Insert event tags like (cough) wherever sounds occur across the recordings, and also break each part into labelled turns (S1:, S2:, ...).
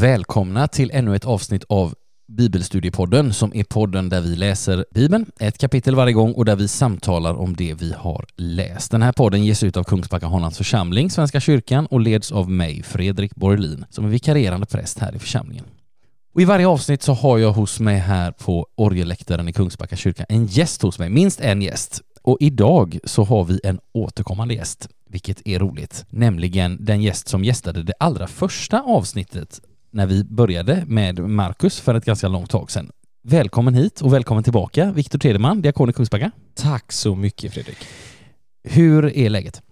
S1: Välkomna till ännu ett avsnitt av Bibelstudiepodden som är podden där vi läser Bibeln, ett kapitel varje gång och där vi samtalar om det vi har läst. Den här podden ges ut av Kungsbacka Honlands församling, Svenska kyrkan och leds av mig, Fredrik Borlin, som är vikarierande präst här i församlingen. Och I varje avsnitt så har jag hos mig här på orgelläktaren i Kungsbacka kyrka en gäst hos mig, minst en gäst. Och idag så har vi en återkommande gäst, vilket är roligt, nämligen den gäst som gästade det allra första avsnittet när vi började med Marcus för ett ganska långt tag sedan. Välkommen hit och välkommen tillbaka, Viktor Tedeman, diakon i Kungsbacka.
S2: Tack så mycket Fredrik.
S1: Hur är läget?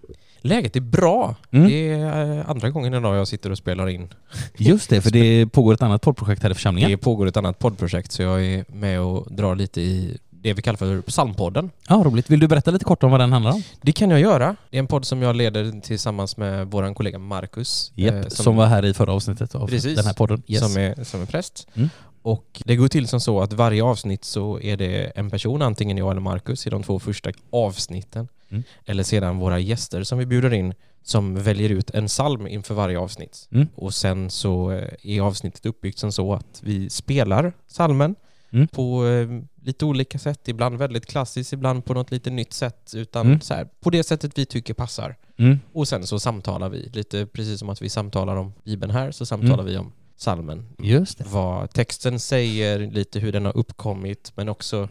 S2: Läget är bra.
S1: Mm.
S2: Det är eh, andra gången idag jag sitter och spelar in. (laughs)
S1: Just det, för det pågår ett annat poddprojekt här i församlingen.
S2: Det pågår ett annat poddprojekt så jag är med och drar lite i det vi kallar för Psalmpodden.
S1: Ja, roligt. Vill du berätta lite kort om vad den handlar om?
S2: Det kan jag göra. Det är en podd som jag leder tillsammans med vår kollega Marcus.
S1: Yep,
S2: eh,
S1: som, var här i förra avsnittet av
S2: Precis.
S1: den här podden. Yes.
S2: som, är, som är präst.
S1: Mm.
S2: Och det går till som så att varje avsnitt så är det en person, antingen jag eller Marcus i de två första avsnitten.
S1: Mm.
S2: Eller sedan våra gäster som vi bjuder in som väljer ut en psalm inför varje avsnitt.
S1: Mm.
S2: Och sen så är avsnittet uppbyggt som så att vi spelar salmen
S1: Mm.
S2: på eh, lite olika sätt. Ibland väldigt klassiskt, ibland på något lite nytt sätt. Utan
S1: Mm.
S2: så här, på det sättet vi tycker passar.
S1: Mm.
S2: Och sen så samtalar vi, lite precis som att vi samtalar om Bibeln här, så samtalar
S1: Mm.
S2: vi om salmen.
S1: Just det.
S2: Vad texten säger, lite hur den har uppkommit, men också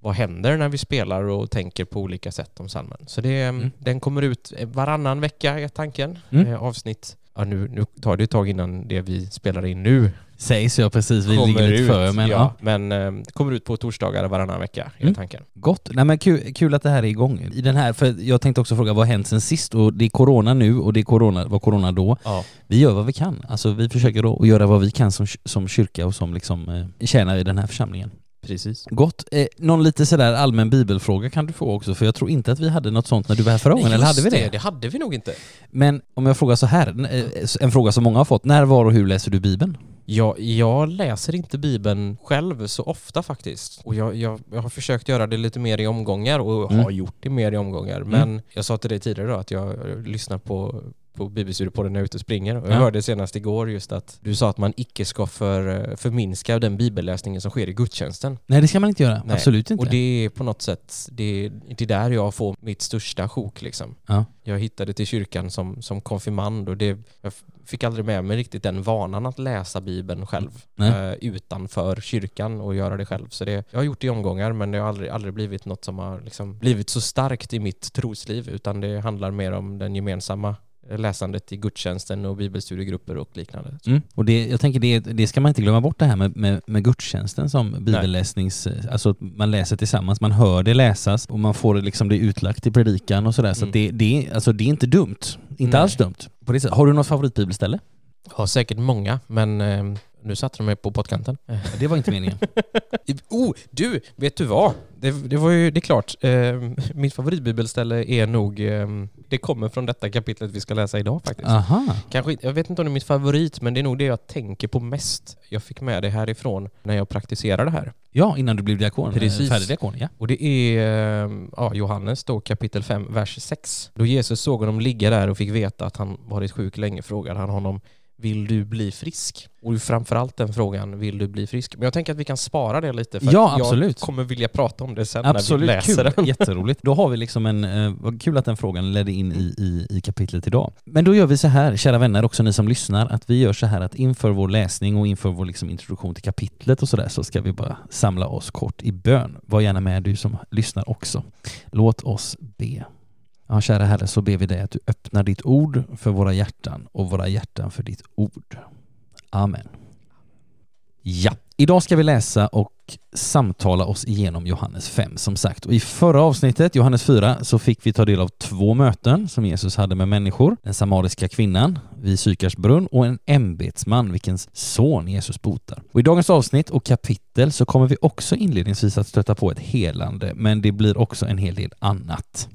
S2: vad händer när vi spelar och tänker på olika sätt om salmen. Så det,
S1: Mm.
S2: den kommer ut varannan vecka är tanken.
S1: Mm.
S2: Eh, avsnitt. Ja, nu, nu tar det ett tag innan det vi spelar in nu
S1: Sägs jag precis, vi ligger lite
S2: ut.
S1: före men ja.
S2: ja, men eh, kommer ut på torsdagar varannan vecka är
S1: Mm.
S2: tanken.
S1: Gott. Nej men kul, kul att det här är igång. I den här, för jag tänkte också fråga vad har hänt sen sist? Och det är corona nu och det är corona, var corona då.
S2: Ja.
S1: Vi gör vad vi kan. Alltså vi försöker då att göra vad vi kan som, som kyrka och som liksom eh, tjänar i den här församlingen.
S2: Precis.
S1: Gott. Eh, någon lite sådär allmän bibelfråga kan du få också, för jag tror inte att vi hade något sånt när du var här förra gången, eller hade vi det?
S2: Det hade vi nog inte.
S1: Men om jag frågar så här, eh, en fråga som många har fått, när, var och hur läser du bibeln?
S2: Jag, jag läser inte Bibeln själv så ofta faktiskt. Och jag, jag, jag har försökt göra det lite mer i omgångar och
S1: Mm.
S2: har gjort det mer i omgångar. Men jag sa till dig tidigare då att jag lyssnar på på Bibelstudiepodden när jag är ute och springer. Och jag
S1: Ja.
S2: hörde senast igår just att du sa att man icke ska för, förminska den bibelläsningen som sker i gudstjänsten.
S1: Nej det ska man inte göra,
S2: Nej.
S1: absolut inte.
S2: Och det är på något sätt, det, det är där jag får mitt största sjok liksom.
S1: Ja.
S2: Jag hittade till kyrkan som, som konfirmand och det, jag fick aldrig med mig riktigt den vanan att läsa Bibeln själv eh, utanför kyrkan och göra det själv. Så det, jag har gjort det i omgångar men det har aldrig, aldrig blivit något som har liksom blivit så starkt i mitt trosliv utan det handlar mer om den gemensamma eh, läsandet i gudstjänsten och bibelstudiegrupper och liknande.
S1: Mm. Och det, jag tänker det, det ska man inte glömma bort det här med, med, med gudstjänsten som bibelläsnings... Alltså att man läser tillsammans, man hör det läsas och man får det liksom det utlagt i predikan och sådär. Så
S2: Mm.
S1: att det, det, alltså det är inte dumt. Inte
S2: Nej.
S1: alls dumt. På det sättet. Har du något favoritbibelställe?
S2: Jag har säkert många men eh, nu satte de mig på pottkanten.
S1: Det var inte meningen. (laughs)
S2: Oh, du! Vet du vad? Det, det var ju, det är klart. Eh, mitt favoritbibelställe är nog, eh, det kommer från detta kapitlet vi ska läsa idag faktiskt.
S1: Aha.
S2: Kanske jag vet inte om det är mitt favorit, men det är nog det jag tänker på mest. Jag fick med det härifrån när jag praktiserar det här.
S1: Ja, innan du blev diakon. eh,
S2: Precis.
S1: Färdig diakon, ja.
S2: Och det är eh, ja, Johannes då kapitel 5, vers 6. Då Jesus såg honom ligga där och fick veta att han varit sjuk länge frågade han honom Vill du bli frisk? Och framförallt den frågan, vill du bli frisk? Men jag tänker att vi kan spara det lite för
S1: Ja, absolut.
S2: jag kommer vilja prata om det sen
S1: Absolut,
S2: när vi läser
S1: kul.
S2: den.
S1: Jätteroligt. Då har vi liksom en, eh, vad kul att den frågan ledde in i, i, i kapitlet idag. Men då gör vi så här, kära vänner, också ni som lyssnar, att vi gör så här att inför vår läsning och inför vår liksom introduktion till kapitlet och sådär så ska vi bara samla oss kort i bön. Var gärna med du som lyssnar också. Låt oss be. Ja, kära Herre, så ber vi dig att du öppnar ditt ord för våra hjärtan och våra hjärtan för ditt ord. Amen. Ja, idag ska vi läsa och samtala oss igenom Johannes 5 som sagt. Och i förra avsnittet, Johannes 4, så fick vi ta del av två möten som Jesus hade med människor. Den samariska kvinnan vid Sykars brunn och en ämbetsman vilkens son Jesus botar. Och i dagens avsnitt och kapitel så kommer vi också inledningsvis att stöta på ett helande, men det blir också en hel del annat.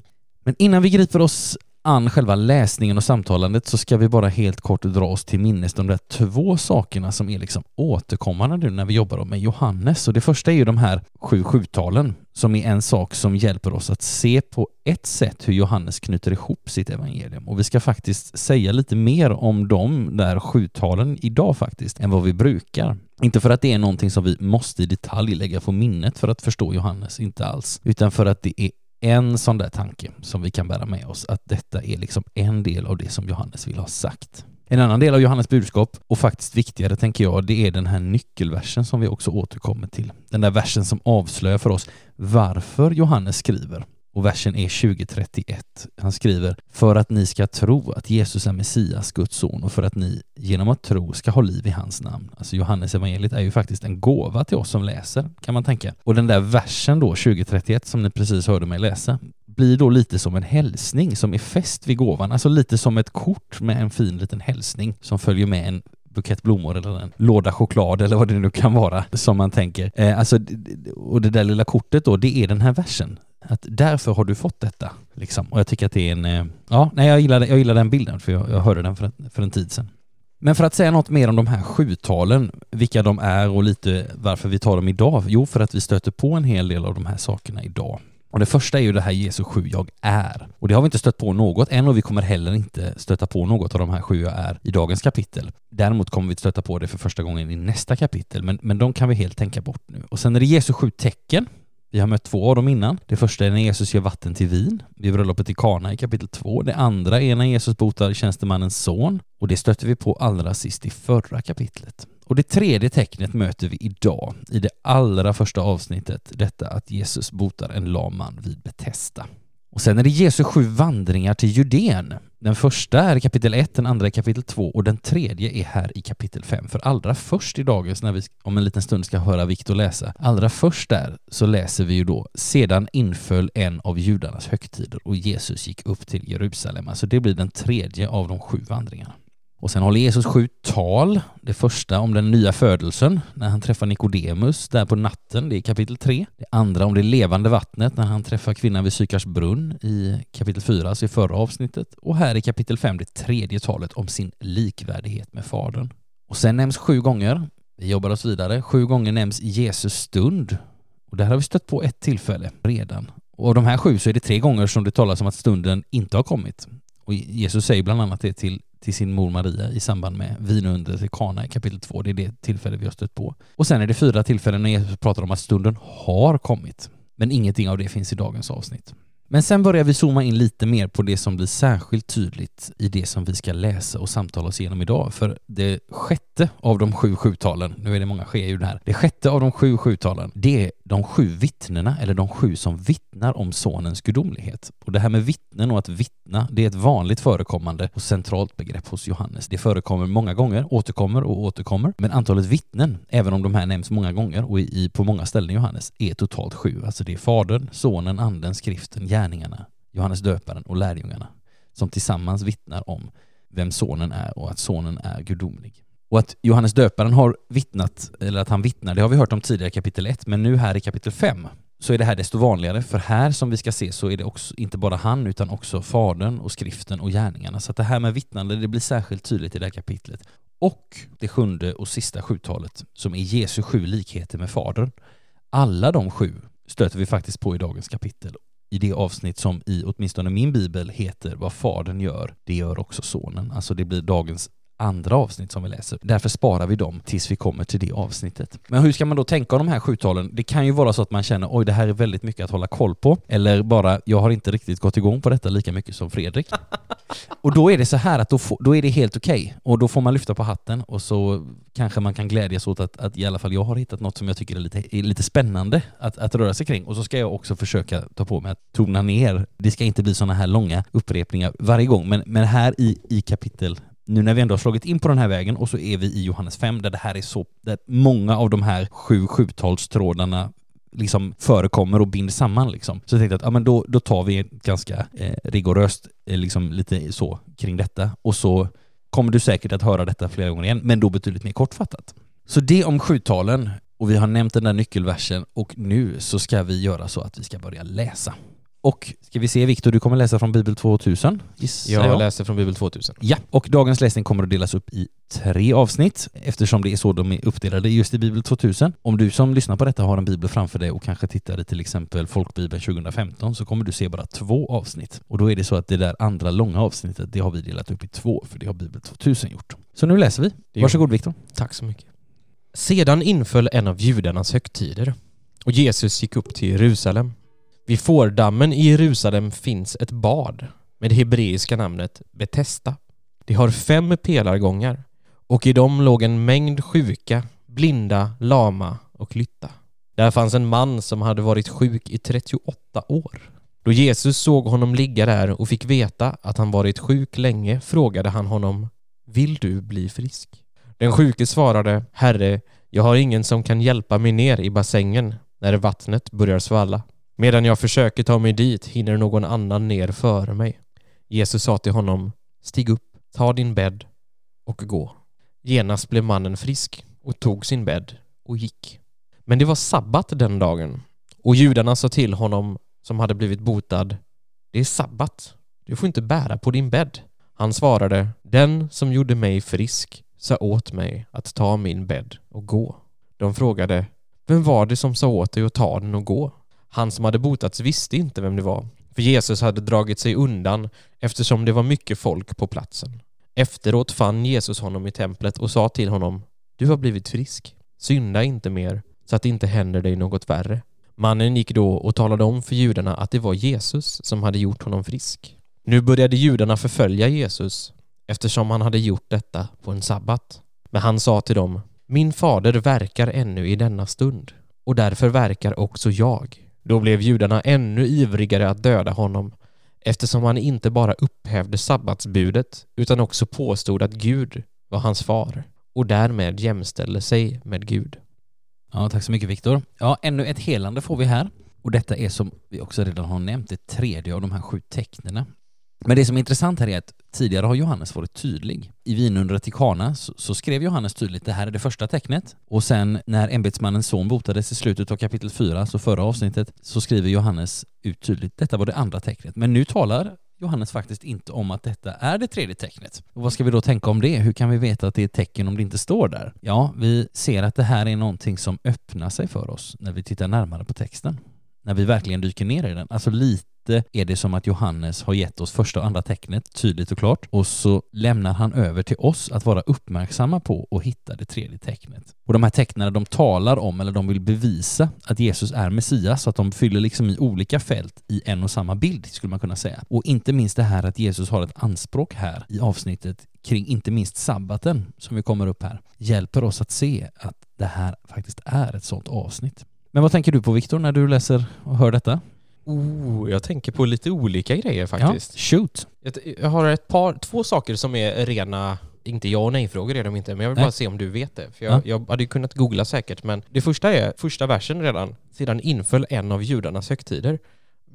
S1: Men innan vi griper oss an själva läsningen och samtalandet så ska vi bara helt kort dra oss till minnes de där två sakerna som är liksom återkommande nu när vi jobbar med Johannes. Och det första är ju de här sju sjutalen som är en sak som hjälper oss att se på ett sätt hur Johannes knyter ihop sitt evangelium. Och vi ska faktiskt säga lite mer om de där sjutalen idag faktiskt, än vad vi brukar. Inte för att det är någonting som vi måste i detalj lägga på minnet för att förstå Johannes, inte alls, utan för att det är en sån där tanke som vi kan bära med oss, att detta är liksom en del av det som Johannes vill ha sagt. En annan del av Johannes budskap, och faktiskt viktigare tänker jag, det är den här nyckelversen som vi också återkommer till. Den där versen som avslöjar för oss varför Johannes skriver och versen är 2031. Han skriver för att ni ska tro att Jesus är Messias, Guds son och för att ni genom att tro ska ha liv i hans namn. Alltså Johannes evangeliet är ju faktiskt en gåva till oss som läser, kan man tänka. Och den där versen då, 2031, som ni precis hörde mig läsa, blir då lite som en hälsning som är fäst vid gåvan, alltså lite som ett kort med en fin liten hälsning som följer med en bukett blommor eller en låda choklad eller vad det nu kan vara som man tänker. Eh, alltså, och det där lilla kortet då, det är den här versen att därför har du fått detta. Liksom. Och jag tycker att det är en... Eh, ja, nej, jag, gillar, jag gillar den bilden för jag, jag hörde den för, en, för en tid sedan. Men för att säga något mer om de här sjutalen, vilka de är och lite varför vi tar dem idag. Jo, för att vi stöter på en hel del av de här sakerna idag. Och det första är ju det här Jesus sju jag är. Och det har vi inte stött på något än och vi kommer heller inte stöta på något av de här sju jag är i dagens kapitel. Däremot kommer vi stöta på det för första gången i nästa kapitel, men, men de kan vi helt tänka bort nu. Och sen är det Jesu sju tecken vi har mött två av dem innan. Det första är när Jesus gör vatten till vin vid bröllopet i Kana i kapitel 2. Det andra är när Jesus botar tjänstemannens son och det stötte vi på allra sist i förra kapitlet. Och det tredje tecknet möter vi idag i det allra första avsnittet, detta att Jesus botar en lam man vid Betesda. Och sen är det Jesu sju vandringar till Judeen. Den första är i kapitel 1, den andra i kapitel 2 och den tredje är här i kapitel 5. För allra först i dagens, när vi om en liten stund ska höra Viktor läsa, allra först där så läser vi ju då sedan inföll en av judarnas högtider och Jesus gick upp till Jerusalem. Alltså det blir den tredje av de sju vandringarna. Och sen håller Jesus sju tal. Det första om den nya födelsen när han träffar Nikodemus där på natten, det är kapitel 3. Det andra om det levande vattnet när han träffar kvinnan vid Sykars brunn i kapitel 4, alltså i förra avsnittet. Och här i kapitel 5 det tredje talet om sin likvärdighet med Fadern. Och sen nämns sju gånger, vi jobbar oss vidare, sju gånger nämns Jesus stund. Och där har vi stött på ett tillfälle redan. Och av de här sju så är det tre gånger som det talas om att stunden inte har kommit. Och Jesus säger bland annat det till till sin mor Maria i samband med vinundret i Kana i kapitel 2. Det är det tillfälle vi har stött på. Och sen är det fyra tillfällen när Jesus pratar om att stunden har kommit. Men ingenting av det finns i dagens avsnitt. Men sen börjar vi zooma in lite mer på det som blir särskilt tydligt i det som vi ska läsa och samtala oss igenom idag. För det sjätte av de sju sjutalen, nu är det många skedjur här, det sjätte av de sju sjutalen, det är de sju vittnena, eller de sju som vittnar om sonens gudomlighet. Och det här med vittnen och att vittna, det är ett vanligt förekommande och centralt begrepp hos Johannes. Det förekommer många gånger, återkommer och återkommer, men antalet vittnen, även om de här nämns många gånger och i, på många ställen i Johannes, är totalt sju. Alltså det är Fadern, Sonen, Anden, Skriften, gärningarna, Johannes döparen och lärjungarna som tillsammans vittnar om vem sonen är och att sonen är gudomlig. Och att Johannes döparen har vittnat, eller att han vittnar, det har vi hört om tidigare i kapitel 1, men nu här i kapitel 5 så är det här desto vanligare, för här som vi ska se så är det också inte bara han utan också fadern och skriften och gärningarna. Så att det här med vittnande, det blir särskilt tydligt i det här kapitlet. Och det sjunde och sista sjutalet, som är Jesu sju likheter med fadern. Alla de sju stöter vi faktiskt på i dagens kapitel i det avsnitt som i åtminstone min bibel heter Vad Fadern gör, det gör också Sonen. Alltså det blir dagens andra avsnitt som vi läser. Därför sparar vi dem tills vi kommer till det avsnittet. Men hur ska man då tänka om de här sjutalen? Det kan ju vara så att man känner oj, det här är väldigt mycket att hålla koll på. Eller bara, jag har inte riktigt gått igång på detta lika mycket som Fredrik. (laughs) och då är det så här att då, får, då är det helt okej. Okay. Och då får man lyfta på hatten och så kanske man kan glädjas åt att, att i alla fall jag har hittat något som jag tycker är lite, är lite spännande att, att röra sig kring. Och så ska jag också försöka ta på mig att tona ner. Det ska inte bli sådana här långa upprepningar varje gång. Men, men här i, i kapitel nu när vi ändå har slagit in på den här vägen och så är vi i Johannes 5 där det här är så, där många av de här sju sjutalstrådarna liksom förekommer och binder samman liksom. Så jag tänkte att ja, men då, då tar vi ganska eh, rigoröst eh, liksom lite så kring detta och så kommer du säkert att höra detta flera gånger igen, men då betydligt mer kortfattat. Så det om sjutalen och vi har nämnt den där nyckelversen och nu så ska vi göra så att vi ska börja läsa. Och ska vi se Viktor, du kommer läsa från Bibel 2000 gissar
S2: Jag
S1: jag.
S2: läser från Bibel 2000.
S1: Ja, och dagens läsning kommer att delas upp i tre avsnitt eftersom det är så de är uppdelade just i Bibel 2000. Om du som lyssnar på detta har en bibel framför dig och kanske tittar i till exempel Folkbibeln 2015 så kommer du se bara två avsnitt. Och då är det så att det där andra långa avsnittet, det har vi delat upp i två, för det har Bibel 2000 gjort. Så nu läser vi. Varsågod Viktor.
S2: Tack så mycket. Sedan inföll en av judarnas högtider och Jesus gick upp till Jerusalem. Vid fårdammen i Jerusalem finns ett bad med det hebreiska namnet Betesda. Det har fem pelargångar och i dem låg en mängd sjuka, blinda, lama och lytta. Där fanns en man som hade varit sjuk i 38 år. Då Jesus såg honom ligga där och fick veta att han varit sjuk länge frågade han honom Vill du bli frisk? Den sjuke svarade Herre, jag har ingen som kan hjälpa mig ner i bassängen när vattnet börjar svalla. Medan jag försöker ta mig dit hinner någon annan ner före mig. Jesus sa till honom Stig upp, ta din bädd och gå. Genast blev mannen frisk och tog sin bädd och gick. Men det var sabbat den dagen och judarna sa till honom som hade blivit botad Det är sabbat. Du får inte bära på din bädd. Han svarade Den som gjorde mig frisk sa åt mig att ta min bädd och gå. De frågade Vem var det som sa åt dig att ta den och gå? Han som hade botats visste inte vem det var, för Jesus hade dragit sig undan eftersom det var mycket folk på platsen. Efteråt fann Jesus honom i templet och sa till honom Du har blivit frisk. Synda inte mer så att det inte händer dig något värre. Mannen gick då och talade om för judarna att det var Jesus som hade gjort honom frisk. Nu började judarna förfölja Jesus eftersom han hade gjort detta på en sabbat. Men han sa till dem Min fader verkar ännu i denna stund och därför verkar också jag. Då blev judarna ännu ivrigare att döda honom eftersom han inte bara upphävde sabbatsbudet utan också påstod att Gud var hans far och därmed jämställde sig med Gud.
S1: Ja, tack så mycket Viktor. Ja, ännu ett helande får vi här. Och detta är som vi också redan har nämnt det tredje av de här sju tecknena. Men det som är intressant här är att tidigare har Johannes varit tydlig. I vinundret i Kana så, så skrev Johannes tydligt det här är det första tecknet och sen när ämbetsmannens son botades i slutet av kapitel 4, så förra avsnittet, så skriver Johannes ut tydligt detta var det andra tecknet. Men nu talar Johannes faktiskt inte om att detta är det tredje tecknet. Och vad ska vi då tänka om det? Hur kan vi veta att det är ett tecken om det inte står där? Ja, vi ser att det här är någonting som öppnar sig för oss när vi tittar närmare på texten. När vi verkligen dyker ner i den. Alltså lite är det som att Johannes har gett oss första och andra tecknet tydligt och klart och så lämnar han över till oss att vara uppmärksamma på och hitta det tredje tecknet. Och de här tecknen de talar om eller de vill bevisa att Jesus är Messias så att de fyller liksom i olika fält i en och samma bild skulle man kunna säga. Och inte minst det här att Jesus har ett anspråk här i avsnittet kring inte minst sabbaten som vi kommer upp här hjälper oss att se att det här faktiskt är ett sådant avsnitt. Men vad tänker du på Viktor när du läser och hör detta?
S2: Oh, jag tänker på lite olika grejer faktiskt.
S1: Ja, shoot!
S2: Jag, jag har ett par, två saker som är rena, inte ja och nej-frågor är de inte, men jag vill
S1: Nej.
S2: bara se om du vet det. För jag,
S1: Ja.
S2: jag hade kunnat googla säkert, men det första är första versen redan. Sedan inföll en av judarnas högtider.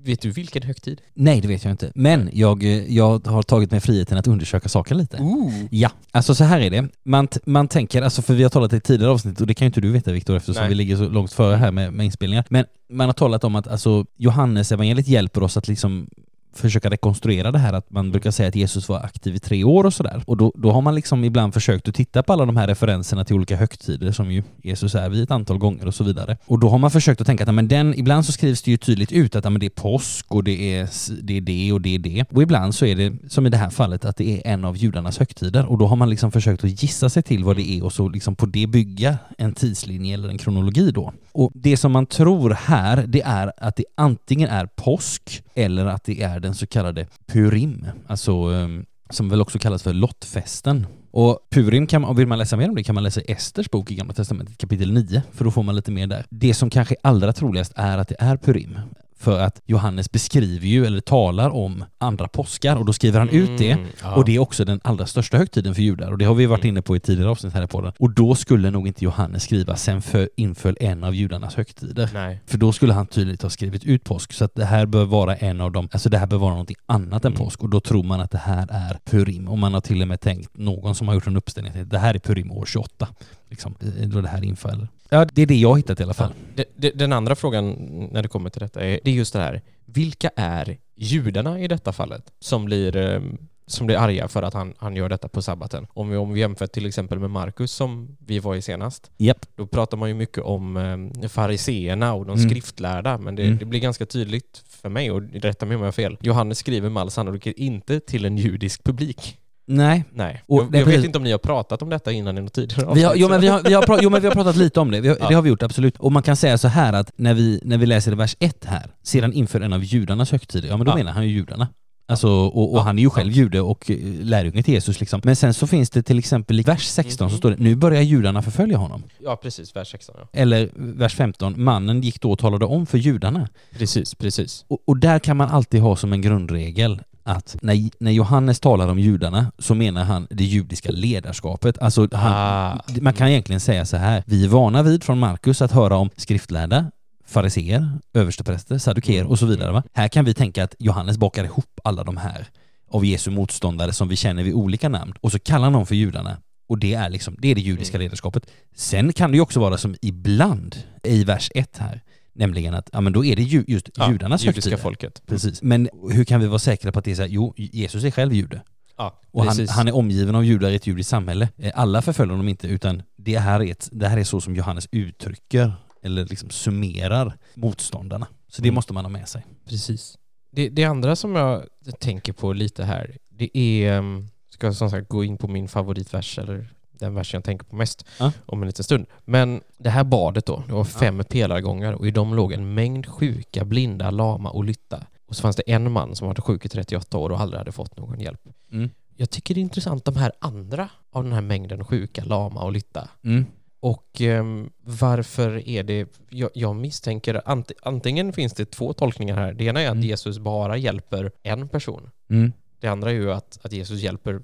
S2: Vet du vilken högtid?
S1: Nej, det vet jag inte. Men jag, eh, jag har tagit mig friheten att undersöka saken lite.
S2: Ooh.
S1: Ja, alltså så här är det. Man, man tänker, alltså för vi har talat i ett tidigare avsnitt och det kan ju inte du veta Viktor eftersom
S2: Nej.
S1: vi ligger så långt före här med, med inspelningar. Men man har talat om att alltså, Johannes evangeliet hjälper oss att liksom försöka rekonstruera det här att man brukar säga att Jesus var aktiv i tre år och sådär. Och då, då har man liksom ibland försökt att titta på alla de här referenserna till olika högtider som ju Jesus är vid ett antal gånger och så vidare. Och då har man försökt att tänka att men den, ibland så skrivs det ju tydligt ut att men det är påsk och det är, det är det och det är det. Och ibland så är det, som i det här fallet, att det är en av judarnas högtider. Och då har man liksom försökt att gissa sig till vad det är och så liksom på det bygga en tidslinje eller en kronologi då. Och det som man tror här, det är att det antingen är påsk eller att det är den så kallade Purim, alltså ehm, som väl också kallas för lottfesten. Och Purim, kan man, vill man läsa mer om det kan man läsa Esters bok i Gamla Testamentet kapitel 9, för då får man lite mer där. Det som kanske är allra troligast är att det är Purim. För att Johannes beskriver ju, eller talar om, andra påskar och då skriver han ut det.
S2: Mm, ja.
S1: Och det är också den allra största högtiden för judar och det har vi varit inne på i tidigare avsnitt här i podden. Och då skulle nog inte Johannes skriva sen för inföll en av judarnas högtider.
S2: Nej.
S1: För då skulle han tydligt ha skrivit ut påsk. Så att det här bör vara en av dem, alltså det här bör vara någonting annat än
S2: Mm.
S1: påsk. Och då tror man att det här är Purim. Och man har till och med tänkt, någon som har gjort en uppställning, att det här är Purim år 28. Liksom, då det här infaller. Ja, det är det jag har hittat i alla fall.
S2: Det, det, den andra frågan när det kommer till detta är, det är just det här, vilka är judarna i detta fallet som blir, eh, som blir arga för att han, han gör detta på sabbaten? Om vi, om vi jämför till exempel med Markus som vi var i senast,
S1: Japp.
S2: då pratar man ju mycket om eh, fariseerna och de
S1: Mm.
S2: skriftlärda, men det,
S1: Mm.
S2: det blir ganska tydligt för mig, och rätta mig om jag har fel, Johannes skriver med all sannolikhet inte till en judisk publik.
S1: Nej.
S2: Nej.
S1: Och
S2: jag
S1: det är
S2: jag vet inte om ni har pratat om detta innan i något tidigare
S1: Vi har, jo, men vi har, vi, har pra, jo men vi har pratat lite om det, vi har,
S2: Ja.
S1: det har vi gjort absolut. Och man kan säga så här att när vi, när vi läser i vers 1 här, sedan inför en av judarnas högtider, ja men då
S2: Ja.
S1: menar han ju judarna. Alltså, och, och
S2: Ja,
S1: han är ju själv jude och eh, lärjunge till Jesus liksom. Men sen så finns det till exempel i vers 16 så
S2: Mhm.
S1: står det nu börjar judarna förfölja honom.
S2: Ja, precis. Vers 16, ja.
S1: Eller vers 15, mannen gick då och talade om för judarna.
S2: Precis, precis.
S1: Och, och där kan man alltid ha som en grundregel att när, när Johannes talar om judarna så menar han det judiska ledarskapet. Alltså han,
S2: Ah.
S1: man kan egentligen säga så här, vi är vana vid från Markus att höra om skriftlärda, fariseer, överstepräster, saddukeer och så vidare. Va? Här kan vi tänka att Johannes bakar ihop alla de här av Jesu motståndare som vi känner vid olika namn och så kallar han dem för judarna. Och det är liksom, det är det judiska
S2: Mm.
S1: ledarskapet. Sen kan det ju också vara som ibland i vers 1 här, nämligen att ja, men då är det ju, just
S2: Ja,
S1: judarnas
S2: judiska
S1: högtider.
S2: folket.
S1: Precis. Men hur kan vi vara säkra på att det är så här, jo, Jesus är själv jude.
S2: Ja,
S1: Och han, han är omgiven av judar i ett judiskt samhälle. Eh, Alla förföljer honom inte, utan det här är, ett, det här är så som Johannes uttrycker, eller liksom summerar motståndarna. Så det
S2: Mm.
S1: måste man ha med sig.
S2: Precis. Det, det andra som jag tänker på lite här, det är, um, ska som sagt gå in på min favoritvers, eller den versen jag tänker på mest
S1: Ja.
S2: om en liten stund. Men det här badet då, det var fem pelargångar och i dem låg en mängd sjuka, blinda, lama och lytta. Och så fanns det en man som varit sjuk i 38 år och aldrig hade fått någon hjälp.
S1: Mm.
S2: Jag tycker det är intressant de här andra av den här mängden sjuka, lama och lytta.
S1: Mm.
S2: Och ehm, varför är det, jag, jag misstänker, ant, antingen finns det två tolkningar här. Det ena är att
S1: Mm.
S2: Jesus bara hjälper en person.
S1: Mm.
S2: Det andra är ju att, att Jesus hjälper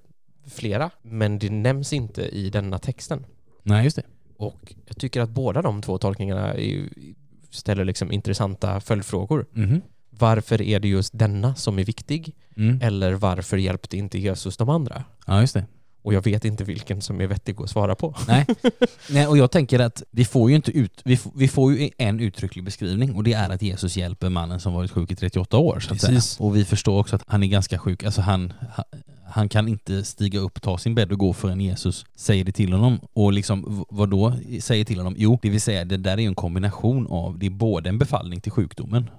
S2: flera, men det nämns inte i denna texten.
S1: Nej, just det.
S2: Och jag tycker att båda de två tolkningarna ställer liksom intressanta följdfrågor.
S1: Mhm.
S2: Varför är det just denna som är viktig?
S1: Mm.
S2: Eller varför hjälpte inte Jesus de andra?
S1: Ja, just det.
S2: Och jag vet inte vilken som är vettig att svara på.
S1: Nej. (laughs) Nej, och jag tänker att vi får ju inte ut, vi, får, vi får ju en uttrycklig beskrivning och det är att Jesus hjälper mannen som varit sjuk i 38 år. Så.
S2: Precis.
S1: Och vi förstår också att han är ganska sjuk, alltså han, han, kan inte stiga upp, ta sin bädd och gå förrän Jesus säger det till honom. Och liksom vad då säger till honom? Jo, det vill säga det där är en kombination av, det är både en befallning till sjukdomen,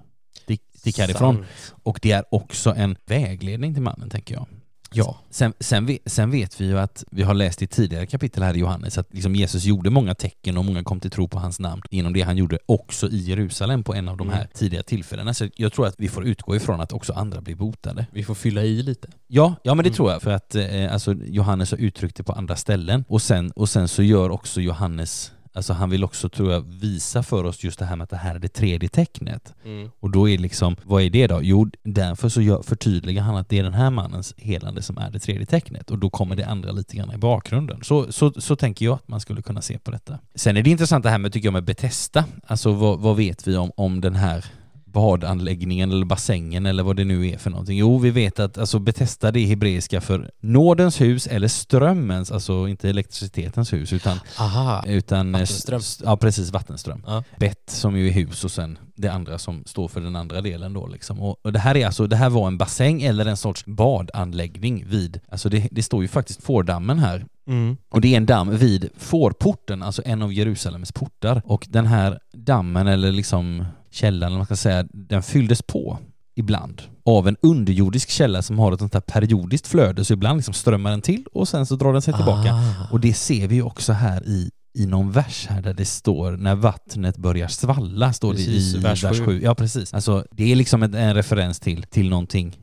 S1: stick härifrån,
S2: Sant.
S1: och det är också en vägledning till mannen tänker jag.
S2: Ja.
S1: Sen, sen, vet, sen vet vi ju att vi har läst i tidigare kapitel här i Johannes att liksom Jesus gjorde många tecken och många kom till tro på hans namn genom det han gjorde också i Jerusalem på en av de här
S2: Mm.
S1: tidiga tillfällena. Så jag tror att vi får utgå ifrån att också andra blir botade.
S2: Vi får fylla i lite.
S1: Ja, ja men det
S2: Mm.
S1: tror jag för att eh, alltså, Johannes har uttryckt det på andra ställen och sen, och sen så gör också Johannes Alltså han vill också, tror jag, visa för oss just det här med att det här är det tredje tecknet. Och då är liksom, vad är det då? Jo, därför så förtydligar han att det är den här mannens helande som är det tredje tecknet och då kommer det andra lite grann i bakgrunden. Så, så, så tänker jag att man skulle kunna se på detta. Sen är det intressant det här med, tycker jag, med Betesta. Alltså vad, vad vet vi om, om den här badanläggningen eller bassängen eller vad det nu är för någonting. Jo, vi vet att alltså Betesta det är hebreiska för nådens hus eller strömmens, alltså inte elektricitetens hus utan,
S2: Aha.
S1: utan eh,
S2: Vattenström.
S1: Ja, precis, vattenström
S2: Ja.
S1: bett som ju är hus och sen det andra som står för den andra delen då liksom. Och, och det här är alltså, det här var en bassäng eller en sorts badanläggning vid, alltså det, det står ju faktiskt fårdammen här.
S2: Mm.
S1: Och det är en damm vid fårporten, alltså en av Jerusalems portar. Och den här dammen eller liksom källan, man ska säga, den fylldes på ibland av en underjordisk källa som har ett sånt här periodiskt flöde, så ibland liksom strömmar den till och sen så drar den sig tillbaka.
S2: Ah.
S1: Och det ser vi också här i, i någon vers här där det står när vattnet börjar svalla, står
S2: Precis,
S1: det i
S2: vers
S1: vers
S2: sju.
S1: 7. Ja, precis. Alltså, det är liksom en, en referens till, till någonting,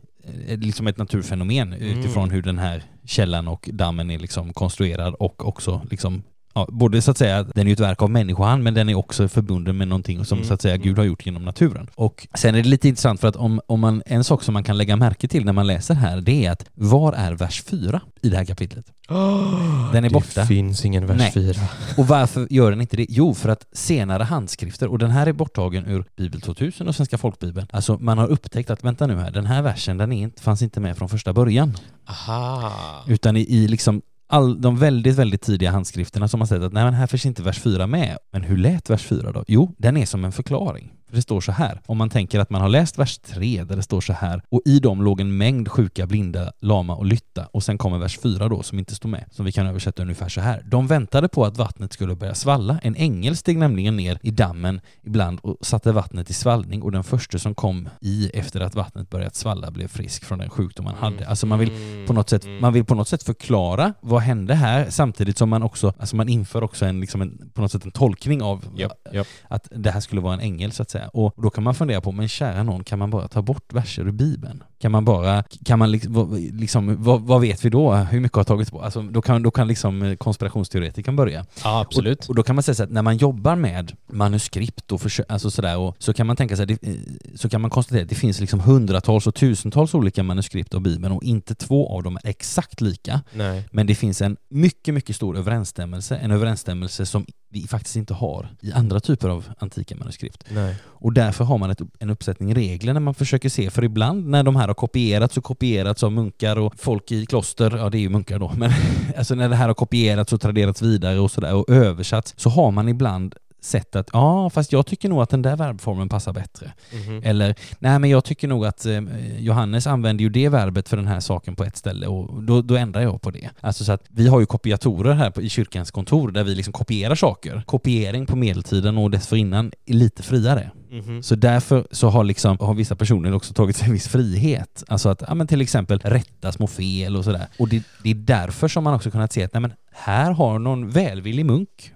S1: eh, liksom ett naturfenomen
S2: Mm.
S1: utifrån hur den här källan och dammen är liksom konstruerad och också liksom Ja, både så att säga, den är ju ett verk av människohand men den är också förbunden med någonting som
S2: Mm,
S1: så att säga. Gud har gjort genom naturen. Och sen är det lite intressant för att om, om man, en sak som man kan lägga märke till när man läser här det är att var är vers 4 i det här kapitlet? (gasps) Den är borta.
S2: Det finns ingen vers
S1: Nej.
S2: 4.
S1: Och varför gör den inte det? Jo, för att senare handskrifter, och den här är borttagen ur Bibel 2000 och Svenska folkbibeln, alltså man har upptäckt att vänta nu här, den här versen den är inte, fanns inte med från första början.
S2: Aha.
S1: Utan i, i liksom all, de väldigt, väldigt tidiga handskrifterna som har sett att nej men här finns inte vers 4 med. Men hur lät vers 4 då? Jo, den är som en förklaring. För det står så här, om man tänker att man har läst vers 3 där det står så här, och i dem låg en mängd sjuka, blinda, lama och lytta, och sen kommer vers 4 då som inte står med, som vi kan översätta ungefär så här. De väntade på att vattnet skulle börja svalla. En ängel steg nämligen ner i dammen ibland och satte vattnet i svallning och den första som kom i efter att vattnet börjat svalla blev frisk från den sjukdom man hade. Alltså man vill på något sätt, man vill på något sätt förklara vad hände här samtidigt som man också, alltså man inför också en, liksom en på något sätt en tolkning av
S2: Japp, japp.
S1: att det här skulle vara en ängel så att säga. Och då kan man fundera på, men kära någon, kan man bara ta bort verser ur Bibeln? Kan man bara, kan man liksom, liksom vad, vad vet vi då? Hur mycket har tagits bort? Alltså då kan, då kan liksom eh, konspirationsteoretikern börja.
S2: Ja, absolut.
S1: Och, och då kan man säga så att när man jobbar med manuskript och försö- alltså sådär, och så kan man tänka sig, det, eh, så kan man konstatera att det finns liksom hundratals och tusentals olika manuskript av Bibeln och inte två av dem är exakt lika.
S2: Nej.
S1: Men det finns en mycket, mycket stor överensstämmelse, en överensstämmelse som vi faktiskt inte har i andra typer av antika manuskript.
S2: Nej.
S1: Och därför har man ett, en uppsättning regler när man försöker se, för ibland när de här har kopierats och kopierats av munkar och folk i kloster, ja det är ju munkar då, men (laughs) alltså när det här har kopierats och traderats vidare och sådär och översatts så har man ibland sett att ja, fast jag tycker nog att den där verbformen passar bättre.
S2: Mhm.
S1: Eller nej, men jag tycker nog att eh, Johannes använder ju det verbet för den här saken på ett ställe och då, då ändrar jag på det. Alltså så att vi har ju kopiatorer här på, i kyrkans kontor där vi liksom kopierar saker. Kopiering på medeltiden och dessförinnan är lite friare.
S2: Mhm.
S1: Så därför så har, liksom, har vissa personer också tagit sig en viss frihet. Alltså att ja, men till exempel rätta små fel och sådär. Och det, det är därför som man också kunnat se att nej, men här har någon välvillig munk.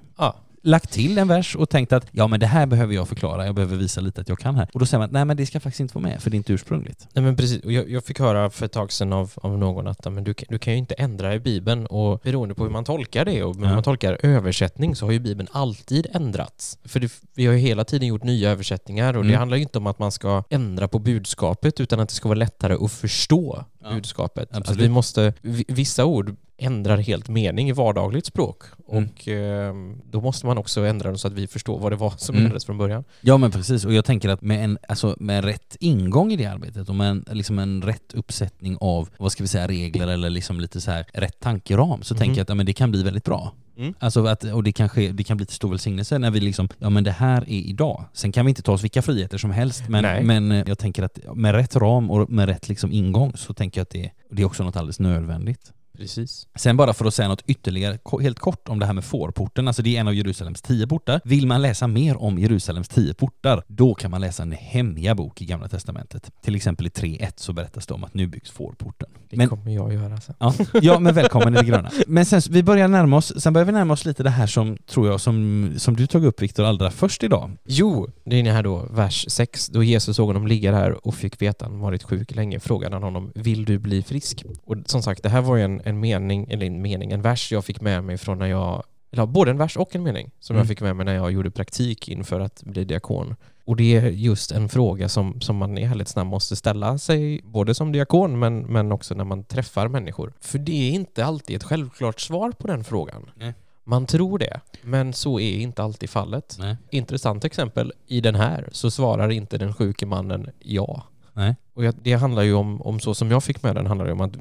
S1: Lagt till en vers och tänkt att ja men det här behöver jag förklara, jag behöver visa lite att jag kan här. Och då säger man att nej men det ska faktiskt inte vara med för det är inte ursprungligt.
S2: Nej men precis, och jag, jag fick höra för ett tag sedan av, av någon att men du, kan- du kan ju inte ändra i Bibeln och beroende på hur man tolkar det och hur
S1: Ja.
S2: man tolkar översättning så har ju Bibeln alltid ändrats. För det, vi har ju hela tiden gjort nya översättningar och det
S1: Mm.
S2: handlar ju inte om att man ska ändra på budskapet utan att det ska vara lättare att förstå
S1: Ja.
S2: budskapet.
S1: Absolut.
S2: vi måste, vi- vissa ord ändrar helt mening i vardagligt språk
S1: Mm.
S2: och eh, då måste man också ändra dem så att vi förstår vad det var som
S1: Mm.
S2: ändrades från början.
S1: Ja men precis, och jag tänker att med en, alltså, med rätt ingång i det arbetet och med en, liksom en rätt uppsättning av, vad ska vi säga, regler eller liksom lite så här rätt tankeram så
S2: Mhm.
S1: tänker jag att ja, men det kan bli väldigt bra.
S2: Mm.
S1: Alltså att, och det kan, ske, det kan bli till stor välsignelse när vi liksom, ja men det här är idag. Sen kan vi inte ta oss vilka friheter som helst, men,
S2: Nej.
S1: men eh, jag tänker att med rätt ram och med rätt liksom ingång så tänker jag att det, det är också något alldeles nödvändigt.
S2: Precis.
S1: Sen bara för att säga något ytterligare, helt kort om det här med fårporten, alltså det är en av Jerusalems tio portar. Vill man läsa mer om Jerusalems tio portar, då kan man läsa en hemliga bok i Gamla Testamentet. Till exempel i 3.1 så berättas det om att nu byggs fårporten.
S2: Det
S1: Men-
S2: kommer jag göra sen.
S1: Ja, ja men välkommen i det gröna. Men sen, vi börjar närma oss, sen börjar vi närma oss lite det här som, tror jag, som, som du tog upp Viktor allra först idag.
S2: Jo, det är här då, vers 6. Då Jesus såg honom ligga där och fick veta att han varit sjuk länge frågade han honom Vill du bli frisk? Och som sagt, det här var ju en, en mening, eller en mening, en vers jag fick med mig från när jag eller både en vers och en mening som
S1: Mm.
S2: jag fick med mig när jag gjorde praktik inför att bli diakon. Och det är just en fråga som, som man i ärlighetens namn måste ställa sig, både som diakon men, men också när man träffar människor. För det är inte alltid ett självklart svar på den frågan.
S1: Nej.
S2: Man tror det, men så är inte alltid fallet.
S1: Nej.
S2: Intressant exempel, i den här så svarar inte den sjuke mannen ja.
S1: Nej.
S2: Och det handlar ju om, om så som jag fick med den, handlar det om att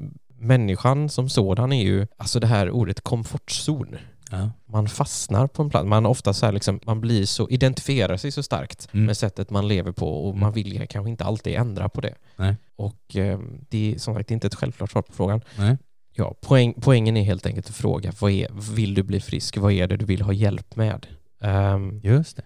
S2: människan som sådan är ju, alltså det här ordet komfortzon.
S1: Ja.
S2: Man fastnar på en plats. Man ofta så liksom, man blir så, identifierar sig så starkt
S1: Mm.
S2: med sättet man lever på och
S1: Mm.
S2: man vill kanske inte alltid ändra på det.
S1: Nej.
S2: Och eh, det är som sagt inte ett självklart svar på frågan.
S1: Nej.
S2: Ja, poäng, poängen är helt enkelt att fråga, vad är, vill du bli frisk? Vad är det du vill ha hjälp med? Ehm,
S1: Just det.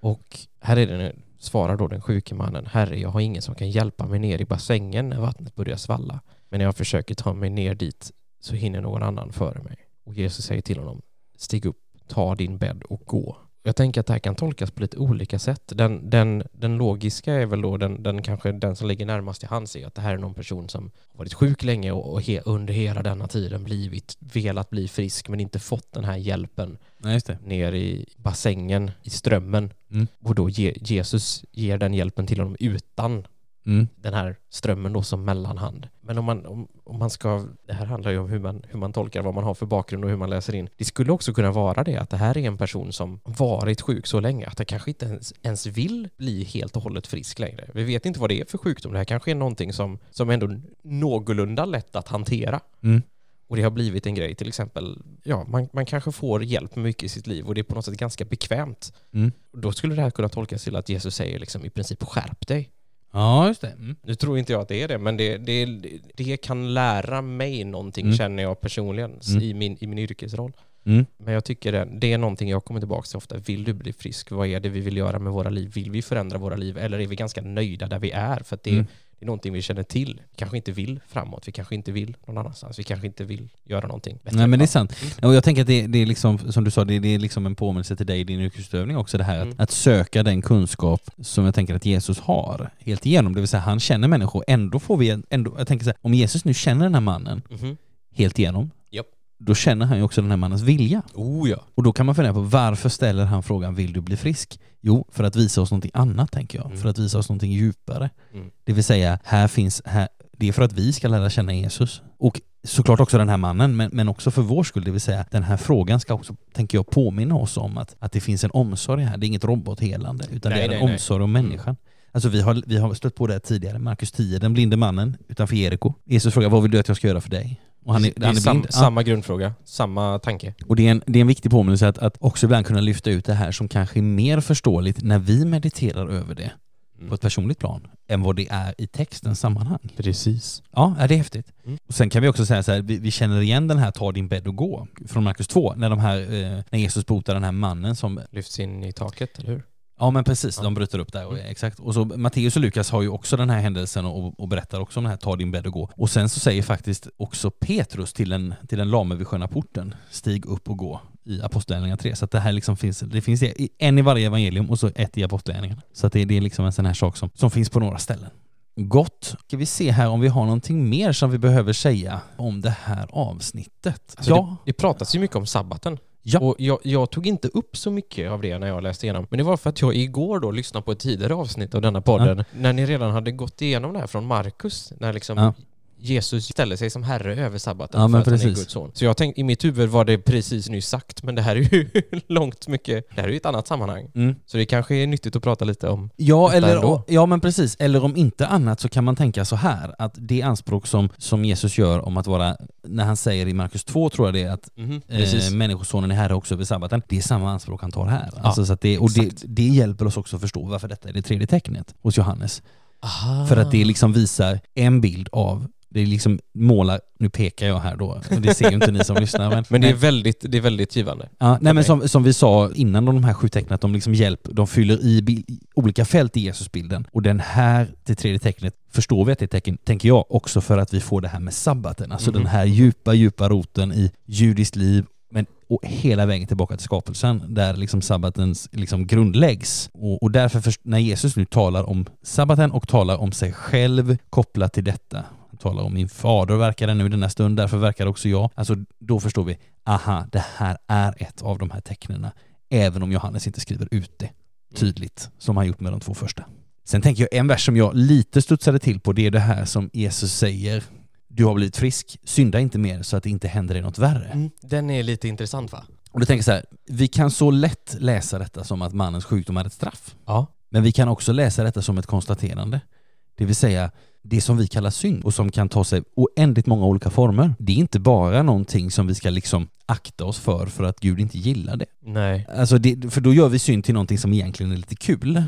S2: och här är det, svarar då den sjuke mannen, Herre, jag har ingen som kan hjälpa mig ner i bassängen när vattnet börjar svalla. Men när jag försöker ta mig ner dit så hinner någon annan före mig. Och Jesus säger till honom, stig upp, ta din bädd och gå. Jag tänker att det här kan tolkas på lite olika sätt. Den, den, den logiska är väl då den, den kanske den som ligger närmast till hands är att det här är någon person som har varit sjuk länge och, och he, under hela denna tiden blivit, velat bli frisk men inte fått den här hjälpen
S1: Nej, just det.
S2: ner i bassängen, i strömmen.
S1: Mm.
S2: Och då ge, Jesus ger den hjälpen till honom utan
S1: Mm.
S2: den här strömmen då som mellanhand. Men om man, om, om man ska, det här handlar ju om hur man, hur man tolkar vad man har för bakgrund och hur man läser in. Det skulle också kunna vara det att det här är en person som varit sjuk så länge att han kanske inte ens, ens vill bli helt och hållet frisk längre. Vi vet inte vad det är för sjukdom. Det här kanske är någonting som, som ändå någorlunda lätt att hantera.
S1: Mm.
S2: och det har blivit en grej. Till exempel, ja, man, man kanske får hjälp med mycket i sitt liv och det är på något sätt ganska bekvämt.
S1: Mm.
S2: Då skulle det här kunna tolkas till att Jesus säger liksom i princip skärp dig.
S1: Ja, just det. Mm.
S2: Nu tror inte jag att det är det, men det, det, det kan lära mig någonting
S1: Mm.
S2: känner jag personligen
S1: Mm.
S2: i, min, i min yrkesroll.
S1: Mm.
S2: Men jag tycker det, det är någonting jag kommer tillbaka till ofta. Vill du bli frisk? Vad är det vi vill göra med våra liv? Vill vi förändra våra liv? Eller är vi ganska nöjda där vi är? För det,
S1: Mm.
S2: Det är någonting vi känner till. Vi kanske inte vill framåt. Vi kanske inte vill någon annanstans. Vi kanske inte vill göra någonting bättre.
S1: Nej men det är sant. Och jag tänker att det, det är liksom, som du sa, det, det är liksom en påminnelse till dig i din yrkesutövning också det här
S2: Mm.
S1: att, att söka den kunskap som jag tänker att Jesus har helt igenom. Det vill säga han känner människor, ändå får vi ändå, jag tänker så här, om Jesus nu känner den här mannen
S2: Mhm.
S1: helt igenom. Då känner han ju också den här mannens vilja.
S2: Oh ja.
S1: Och då kan man fundera på varför ställer han frågan vill du bli frisk? Jo, för att visa oss någonting annat tänker jag.
S2: Mm.
S1: För att visa oss någonting djupare.
S2: Mm.
S1: Det vill säga, här finns, här, det är för att vi ska lära känna Jesus. Och såklart också den här mannen, men, men också för vår skull. Det vill säga, den här frågan ska också, tänker jag, påminna oss om att, att det finns en omsorg här. Det är inget robothelande, utan
S2: Nej,
S1: det är
S2: nej,
S1: en
S2: nej.
S1: omsorg om människan. Alltså vi har, vi har stött på det tidigare, Markus 10, den blinde mannen utanför Jeriko. Jesus frågar, vad vill du att jag ska göra för dig? Och han är,
S2: det är
S1: han är
S2: sam, samma grundfråga, samma tanke.
S1: Och det är, en, det är en viktig påminnelse att, att också ibland kunna lyfta ut det här som kanske är mer förståeligt när vi mediterar över det
S2: Mm.
S1: på ett personligt plan än vad det är i textens sammanhang.
S2: Precis.
S1: Ja, ja, det är häftigt.
S2: Mm.
S1: Och sen kan vi också säga så här, vi, vi känner igen den här ta din bädd och gå från Markus 2, när, de här, eh, när Jesus botar den här mannen som
S2: Lyfts in i taket, eller hur?
S1: Ja men precis, de bryter upp där.
S2: Mm.
S1: exakt. Och så Matteus och Lukas har ju också den här händelsen och, och berättar också om det här ta din bädd och gå. Och sen så säger faktiskt också Petrus till den, till den lame vid sköna porten, stig upp och gå i Apostlagärningarna 3. Så att det här liksom finns, det finns en i varje evangelium och så ett i Apostlagärningarna. Så att det, det är liksom en sån här sak som, som finns på några ställen. Gott. Ska vi se här om vi har någonting mer som vi behöver säga om det här avsnittet?
S2: Alltså
S1: ja.
S2: det, det pratas ju mycket om sabbaten.
S1: Ja.
S2: Och jag, jag tog inte upp så mycket av det när jag läste igenom. Men det var för att jag igår då lyssnade på ett tidigare avsnitt av denna podden. När ni redan hade gått igenom det här från Markus. När liksom
S1: Ja.
S2: Jesus ställer sig som herre över sabbaten
S1: Ja,
S2: för att han är
S1: precis.
S2: Guds son. Så jag tänkte, i mitt huvud var det precis nyss sagt, men det här är ju (laughs) långt mycket, det här är ju ett annat sammanhang.
S1: Mm.
S2: Så det kanske är nyttigt att prata lite om
S1: Ja, eller,
S2: ändå.
S1: ja men precis. Eller om inte annat så kan man tänka så här att det anspråk som, som Jesus gör om att vara, när han säger i Markus 2 tror jag det är att
S2: precis.
S1: eh, människosonen är herre också över sabbaten. Det är samma anspråk han tar här. alltså, så det, och det, det hjälper oss också att förstå varför detta är det tredje tecknet hos Johannes.
S2: Aha.
S1: För att det liksom visar en bild av, det liksom målar, nu pekar jag här då, och det ser ju inte ni som lyssnar. Men,
S2: Men det är väldigt, det är väldigt givande.
S1: Ja, nej men som, som vi sa innan de här sju tecknen, att de liksom hjälp, de fyller i bil, olika fält i Jesusbilden. Och den här, det tredje tecknet, förstår vi att det är tecken, tänker jag, också för att vi får det här med sabbaten. Alltså
S2: Mhm.
S1: den här djupa, djupa roten i judiskt liv, men och hela vägen tillbaka till skapelsen, där liksom sabbatens liksom grundläggs. Och, och därför, när Jesus nu talar om sabbaten och talar om sig själv kopplat till detta, talar om min fader verkar det nu i denna stund, därför verkar också jag. Alltså då förstår vi, aha, det här är ett av de här tecknen, även om Johannes inte skriver ut det tydligt, som han gjort med de två första. Sen tänker jag en vers som jag lite studsade till på, det är det här som Jesus säger, du har blivit frisk, synda inte mer så att det inte händer dig något värre.
S2: Mm. Den är lite intressant va?
S1: Och då tänker så här, vi kan så lätt läsa detta som att mannens sjukdom är ett straff.
S2: Ja.
S1: Men vi kan också läsa detta som ett konstaterande. Det vill säga, det som vi kallar synd och som kan ta sig oändligt många olika former. Det är inte bara någonting som vi ska liksom akta oss för för att Gud inte gillar det.
S2: Nej.
S1: Alltså det, för då gör vi synd till någonting som egentligen är lite kul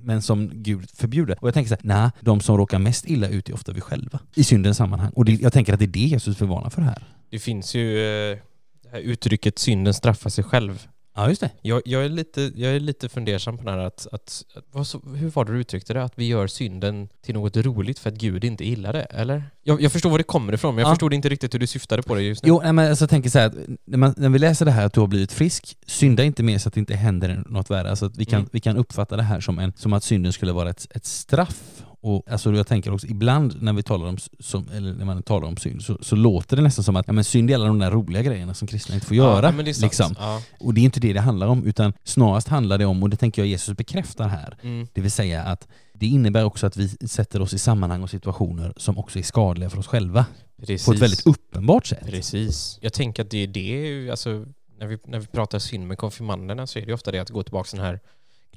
S1: men som Gud förbjuder. Och jag tänker så här, nej, de som råkar mest illa ut är ofta vi själva i syndens sammanhang. Och det, jag tänker att det är det Jesus förvarnar för här.
S2: Det finns ju eh, det här uttrycket synden straffar sig själv.
S1: Ja, just det.
S2: Jag, jag, är, lite, jag är lite fundersam på det här att, att, att hur var det du uttryckte det? Att vi gör synden till något roligt för att Gud inte gillar det, eller? Jag, jag förstår var det kommer ifrån, men jag
S1: Ja.
S2: förstod inte riktigt hur du syftade på det just nu.
S1: Jo, nej, men alltså, jag tänker så här, när, man, när vi läser det här att du har blivit frisk, synda inte mer så att det inte händer något värre. Alltså att vi, kan,
S2: Mm.
S1: vi kan uppfatta det här som, en, som att synden skulle vara ett, ett straff. Och alltså jag tänker också, ibland när vi talar om, som, eller när man talar om synd så, så låter det nästan som att ja, men synd är alla de där roliga grejerna som kristna inte får göra.
S2: Ja, men det är sant.
S1: liksom.
S2: Ja.
S1: Och det är inte det det handlar om, utan snarast handlar det om, och det tänker jag Jesus bekräftar här,
S2: Mm.
S1: det vill säga att det innebär också att vi sätter oss i sammanhang och situationer som också är skadliga för oss själva.
S2: Precis.
S1: På ett väldigt uppenbart sätt.
S2: Precis. Jag tänker att det är det, alltså, när vi, när vi pratar synd med konfirmanderna så är det ofta det att gå tillbaka till den här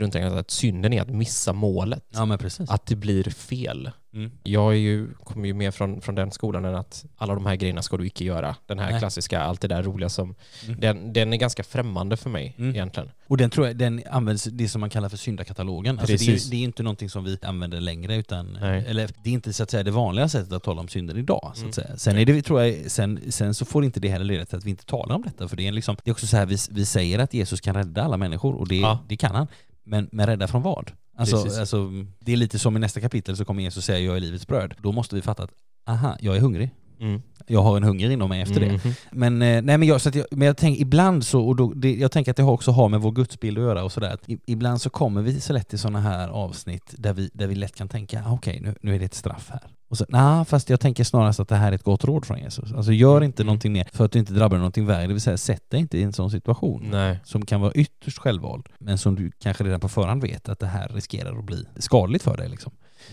S2: grundtanken att synden är att missa målet.
S1: Ja men precis.
S2: Att det blir fel.
S1: Mm.
S2: Jag är ju, kommer ju mer från, från den skolan än att alla de här grejerna ska du icke göra. Den här
S1: Nej.
S2: klassiska, allt det där roliga som...
S1: Mm.
S2: Den, den är ganska främmande för mig
S1: Mm.
S2: egentligen.
S1: Och den tror jag, den används, det som man kallar för syndakatalogen. Alltså det, är,
S2: Precis.
S1: det är inte någonting som vi använder längre utan,
S2: Nej.
S1: eller det är inte så att säga det vanliga sättet att tala om synder idag. Så
S2: Mm.
S1: att säga. Sen, är det, tror jag, sen, sen så får inte det heller leda till att vi inte talar om detta, för det är, liksom, det är också så här, vi, vi säger att Jesus kan rädda alla människor och det,
S2: Ja.
S1: det kan han. Men, men rädda från vad? Alltså,
S2: Precis.
S1: alltså, det är lite som i nästa kapitel så kommer Jesus säga jag är livets bröd. Då måste vi fatta att, aha, jag är hungrig.
S2: Mm.
S1: Jag har en hunger inom mig efter det.
S2: Mhm.
S1: Men, eh, nej, men, jag, så att jag, men jag tänker ibland så, och då, det, jag tänker att det också har med vår gudsbild att göra och sådär. Ibland så kommer vi så lätt till sådana här avsnitt där vi, där vi lätt kan tänka, ah, okej nu, nu är det ett straff här. Och så, nej, fast jag tänker snarast att det här är ett gott råd från Jesus. Alltså gör inte
S2: Mm.
S1: någonting mer för att du inte drabbar någonting värre, det vill säga sätt dig inte i en sån situation.
S2: Nej.
S1: Som kan vara ytterst självvald, men som du kanske redan på förhand vet att det här riskerar att bli skadligt för dig. Liksom.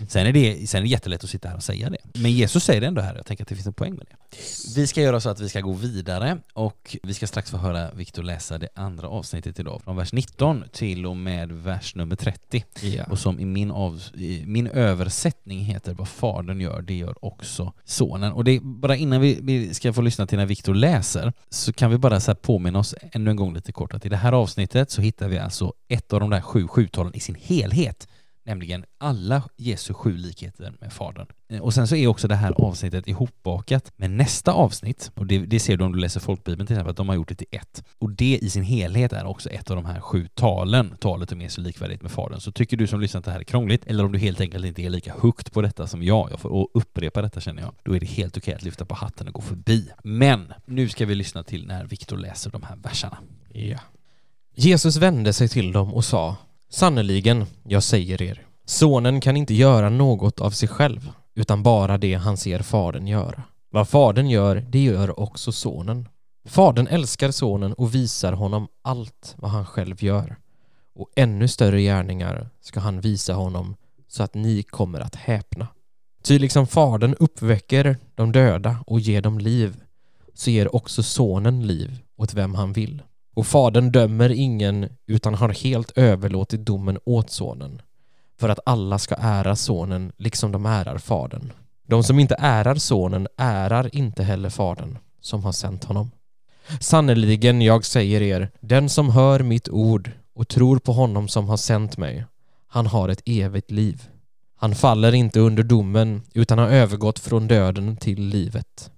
S1: Sen, är det, sen är det jättelätt att sitta här och säga det. Men Jesus säger det ändå här, jag tänker att det finns en poäng med det. Vi ska göra så att vi ska gå vidare och vi ska strax få höra Viktor läsa det andra avsnittet idag, från vers 19 till och med vers nummer 30.
S2: Ja.
S1: Och som i min, av, i min översättning heter vad fadern gör, det gör också sonen. Och det är bara innan vi, vi ska få lyssna till när Viktor läser så kan vi bara så påminna oss ännu en gång lite kort att i det här avsnittet så hittar vi alltså ett av de där sju sjutalen i sin helhet nämligen alla Jesu sju likheter med Fadern. Eh, och sen så är också det här avsnittet ihopbakat med nästa avsnitt, och det, det ser du om du läser folkbibeln till exempel, att de har gjort det till ett. Och det i sin helhet är också ett av de här sju talen, talet om Jesu likvärdighet med Fadern. Så tycker du som lyssnar att det här är krångligt, eller om du helt enkelt inte är lika högt på detta som jag, jag får och upprepa detta känner jag, då är det helt okej att lyfta på hatten och gå förbi. Men nu ska vi lyssna till när Viktor läser de här verserna.
S2: Ja. Jesus vände sig till dem och sa Sannerligen, jag säger er, sonen kan inte göra något av sig själv, utan bara det han ser fadern göra. Vad fadern gör, det gör också sonen. Fadern älskar sonen och visar honom allt vad han själv gör. Och ännu större gärningar ska han visa honom så att ni kommer att häpna. Ty liksom fadern uppväcker de döda och ger dem liv, så ger också sonen liv åt vem han vill. Och fadern dömer ingen utan har helt överlåtit domen åt sonen för att alla ska ära sonen liksom de ärar fadern. De som inte ärar sonen ärar inte heller fadern som har sänt honom. Sannerligen, jag säger er, den som hör mitt ord och tror på honom som har sänt mig, han har ett evigt liv. Han faller inte under domen utan har övergått från döden till livet.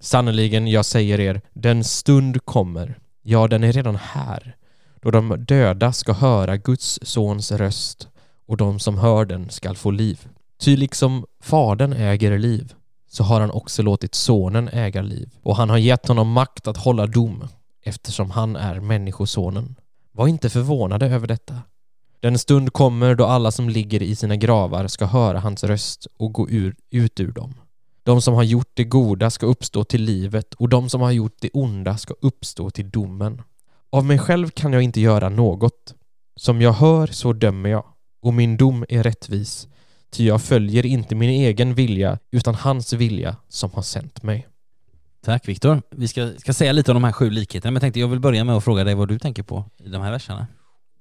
S2: Sannerligen, jag säger er, den stund kommer, ja, den är redan här, då de döda ska höra Guds sons röst och de som hör den skall få liv. Ty liksom Fadern äger liv, så har han också låtit Sonen äga liv, och han har gett honom makt att hålla dom, eftersom han är Människosonen. Var inte förvånade över detta. Den stund kommer då alla som ligger i sina gravar ska höra hans röst och gå ur, ut ur dem. De som har gjort det goda ska uppstå till livet och de som har gjort det onda ska uppstå till domen. Av mig själv kan jag inte göra något. Som jag hör så dömer jag och min dom är rättvis. Ty jag följer inte min egen vilja utan hans vilja som har sänt mig.
S1: Tack Viktor. Vi ska, ska säga lite om de här sju likheterna, men jag tänkte jag vill börja med att fråga dig vad du tänker på i de här verserna.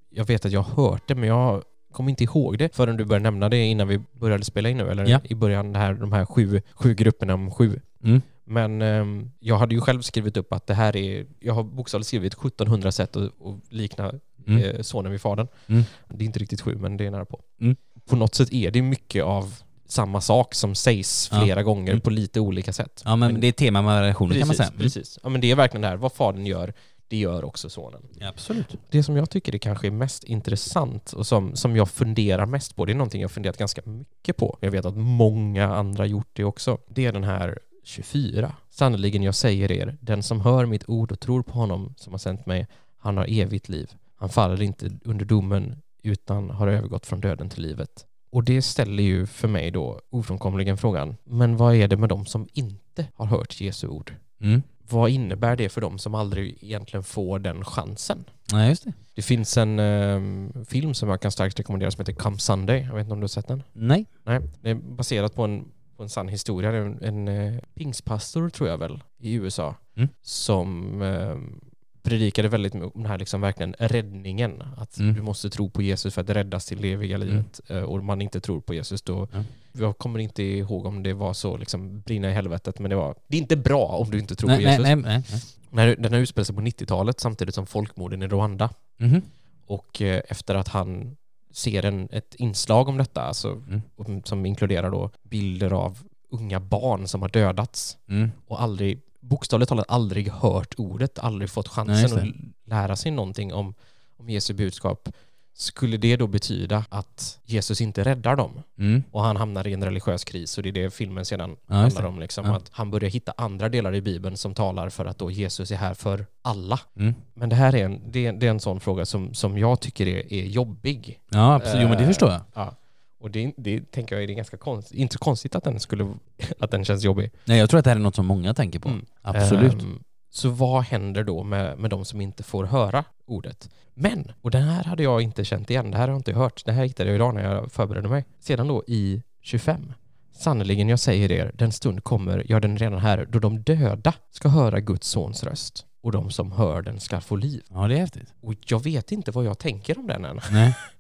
S2: Jag vet att jag har hört det men jag kommer inte ihåg det förrän du började nämna det innan vi började spela in nu eller
S1: Ja.
S2: i början här, de här sju, sju grupperna om sju.
S1: Mm.
S2: Men ehm, jag hade ju själv skrivit upp att det här är, jag har bokstavligt skrivit 1700 sätt att, att likna
S1: Mm.
S2: eh, sonen vid fadern.
S1: Mm.
S2: Det är inte riktigt sju men det är nära på.
S1: Mm.
S2: På något sätt är det mycket av samma sak som sägs
S1: Ja.
S2: flera gånger
S1: Mm.
S2: på lite olika sätt.
S1: Ja men det är tema med
S2: precis,
S1: kan man säga. Mm.
S2: Precis. Ja men det är verkligen det här, vad fadern gör, det gör också sonen.
S1: Absolut.
S2: Det som jag tycker är kanske är mest intressant och som, som jag funderar mest på, det är någonting jag funderat ganska mycket på. Jag vet att många andra gjort det också. Det är den här 24. Sannerligen jag säger er, den som hör mitt ord och tror på honom som har sänt mig, han har evigt liv. Han faller inte under domen utan har övergått från döden till livet. Och det ställer ju för mig då ofrånkomligen frågan, men vad är det med de som inte har hört Jesu ord?
S1: Mm.
S2: Vad innebär det för dem som aldrig egentligen får den chansen?
S1: Nej, just det.
S2: Det finns en ehm, film som jag kan starkt rekommendera som heter Come Sunday. Jag vet inte om du har sett den?
S1: Nej.
S2: Nej, det är baserat på en, på en sann historia. En, en eh, pingstpastor tror jag väl i USA
S1: Mm.
S2: som ehm, predikade väldigt mycket om den här liksom verkligen räddningen. Att
S1: Mm.
S2: du måste tro på Jesus för att räddas till det eviga livet. Eh, och om man inte tror på Jesus då
S1: Ja.
S2: jag kommer inte ihåg om det var så liksom brinna i helvetet, men det var, det är inte bra om du inte tror
S1: nej,
S2: på Jesus.
S1: nej, nej, nej.
S2: Den här utspelar sig på 90-talet samtidigt som folkmorden i Rwanda.
S1: Mhm.
S2: Och eh, efter att han ser en, ett inslag om detta, alltså,
S1: Mm.
S2: om- som inkluderar då bilder av unga barn som har dödats
S1: Mm.
S2: och aldrig, bokstavligt talat aldrig hört ordet, aldrig fått
S1: Nej,
S2: chansen
S1: just
S2: att lära sig någonting om, om Jesu budskap. Skulle det då betyda att Jesus inte räddar dem
S1: Mm.
S2: och han hamnar i en religiös kris och det är det filmen sedan
S1: Ja,
S2: handlar om. Liksom,
S1: Ja.
S2: Att han börjar hitta andra delar i Bibeln som talar för att då Jesus är här för alla.
S1: Mm.
S2: Men det här är en, det är, det är en sån fråga som, som jag tycker är, är jobbig.
S1: Ja, absolut. Jo, men det
S2: Eh,
S1: förstår jag.
S2: Ja. Och det, det tänker jag är det ganska konstigt, inte så konstigt att den skulle, att den känns jobbig.
S1: Nej, jag tror att det här är något som många tänker på.
S2: Mm.
S1: Absolut.
S2: Ehm, så vad händer då med, med de som inte får höra ordet? Men, och den här hade jag inte känt igen, det här har jag inte hört, det här hittade jag idag när jag förberedde mig. Sedan då i 25. Sannerligen, jag säger er, den stund kommer, ja den redan här, då de döda ska höra Guds sons röst och de som hör den ska få liv.
S1: Ja, det är häftigt.
S2: Och jag vet inte vad jag tänker om den än.
S1: Nej. (laughs)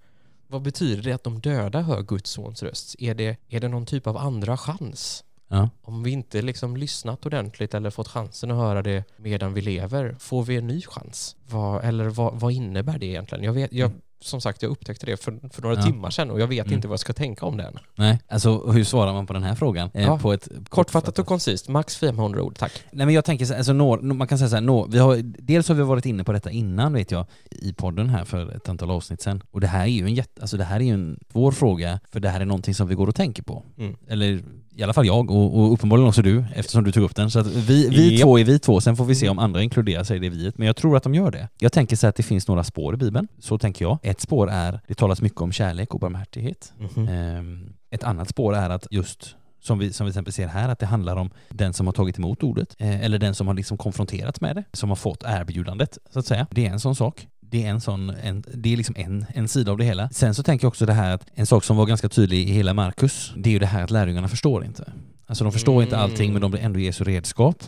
S2: Vad betyder det att de döda hör Guds sons röst? Är det, är det någon typ av andra chans?
S1: Ja.
S2: Om vi inte liksom lyssnat ordentligt eller fått chansen att höra det medan vi lever, får vi en ny chans? Vad, eller vad, vad innebär det egentligen? Jag vet, jag, som sagt, jag upptäckte det för, för några
S1: Ja.
S2: timmar sedan och jag vet
S1: Mm.
S2: inte vad jag ska tänka om den.
S1: Nej, alltså hur svarar man på den här frågan? Eh,
S2: Ja.
S1: På ett
S2: Kortfattat och koncist, max 500 ord, tack.
S1: Nej men jag tänker så alltså, nå, man kan säga så här, nå, vi har, dels har vi varit inne på detta innan vet jag, i podden här för ett antal avsnitt sedan. Och det här är ju en jätte, alltså det här är ju en svår fråga, för det här är någonting som vi går och tänker på.
S2: Mm.
S1: Eller i alla fall jag och, och uppenbarligen också du, eftersom du tog upp den. Så att vi, vi två är vi två, sen får vi se om andra inkluderar sig i det viet. Men jag tror att de gör det. Jag tänker så att det finns några spår i Bibeln, så tänker jag. Ett spår är, det talas mycket om kärlek och barmhärtighet.
S2: Mhm.
S1: Ehm, Ett annat spår är att just som vi, som vi till exempel ser här, att det handlar om den som har tagit emot ordet, eh, eller den som har liksom konfronterats med det, som har fått erbjudandet, så att säga. Det är en sån sak. Det är, en sån, en, det är liksom en, en sida av det hela. Sen så tänker jag också det här att en sak som var ganska tydlig i hela Markus, det är ju det här att lärjungarna förstår inte. Alltså de förstår inte allting men de blir ändå Jesu redskap.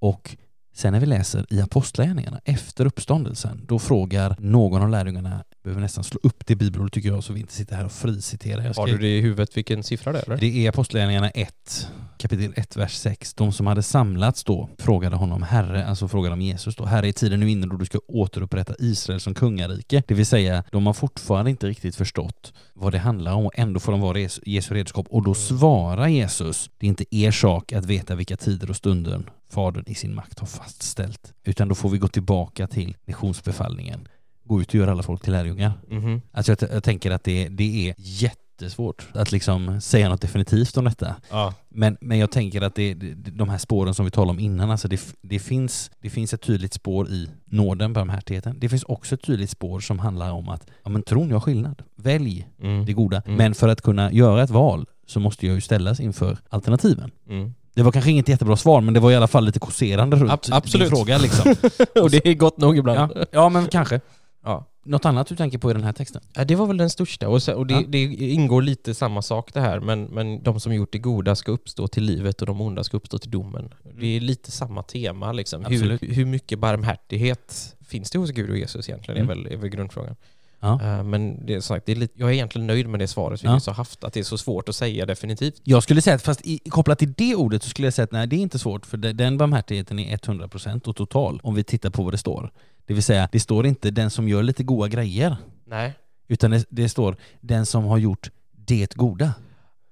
S1: Och sen när vi läser i Apostlagärningarna efter uppståndelsen, då frågar någon av lärjungarna, behöver nästan slå upp det bibelordet tycker jag så vi inte sitter här och friciterar.
S2: Har du det i huvudet vilken siffra det är eller?
S1: det är Apostlagärningarna 1, kapitel 1, vers 6. De som hade samlats då frågade honom, Herre, alltså frågade om Jesus då, Herre, är tiden nu inne då du ska återupprätta Israel som kungarike? Det vill säga, de har fortfarande inte riktigt förstått vad det handlar om och ändå får de vara Jes- Jesu redskap. Och då svarar Jesus, det är inte er sak att veta vilka tider och stunden Fadern i sin makt har fastställt, utan då får vi gå tillbaka till missionsbefallningen. Gå ut och göra alla folk till lärjungar.
S2: Mhm.
S1: Alltså jag, jag tänker att det, det är jättesvårt att liksom säga något definitivt om detta.
S2: Ja.
S1: Men, men jag tänker att det, de här spåren som vi talade om innan, alltså det, det, finns, det finns ett tydligt spår i nåden, barmhärtigheten. Det finns också ett tydligt spår som handlar om att ja, men tron gör skillnad. Välj
S2: Mm.
S1: det goda.
S2: Mm.
S1: Men för att kunna göra ett val så måste jag ju ställas inför alternativen.
S2: Mm.
S1: Det var kanske inget jättebra svar, men det var i alla fall lite kåserande runt
S2: Ab- absolut.
S1: din fråga. Liksom. (laughs)
S2: och det är gott nog ibland.
S1: ja, ja, men kanske.
S2: Ja.
S1: Något annat du tänker på i den här texten?
S2: Ja, det var väl den största. Och, så, och det,
S1: Ja.
S2: det ingår lite samma sak det här, men, men de som gjort det goda ska uppstå till livet och de onda ska uppstå till domen. Det är lite samma tema. Liksom. Hur, hur mycket barmhärtighet finns det hos Gud och Jesus egentligen,
S1: Mm.
S2: är, väl, är väl grundfrågan.
S1: Ja.
S2: Eh, men det är sagt, det är lite, jag är egentligen nöjd med det svaret vi
S1: Ja.
S2: nyss har haft, att det är så svårt att säga definitivt.
S1: Jag skulle säga att, fast i, kopplat till det ordet så skulle jag säga att nej, det är inte svårt, för de- den barmhärtigheten är 100% och total, om vi tittar på vad det står. Det vill säga, det står inte den som gör lite goda grejer,
S2: Nej.
S1: utan det, det står den som har gjort det goda.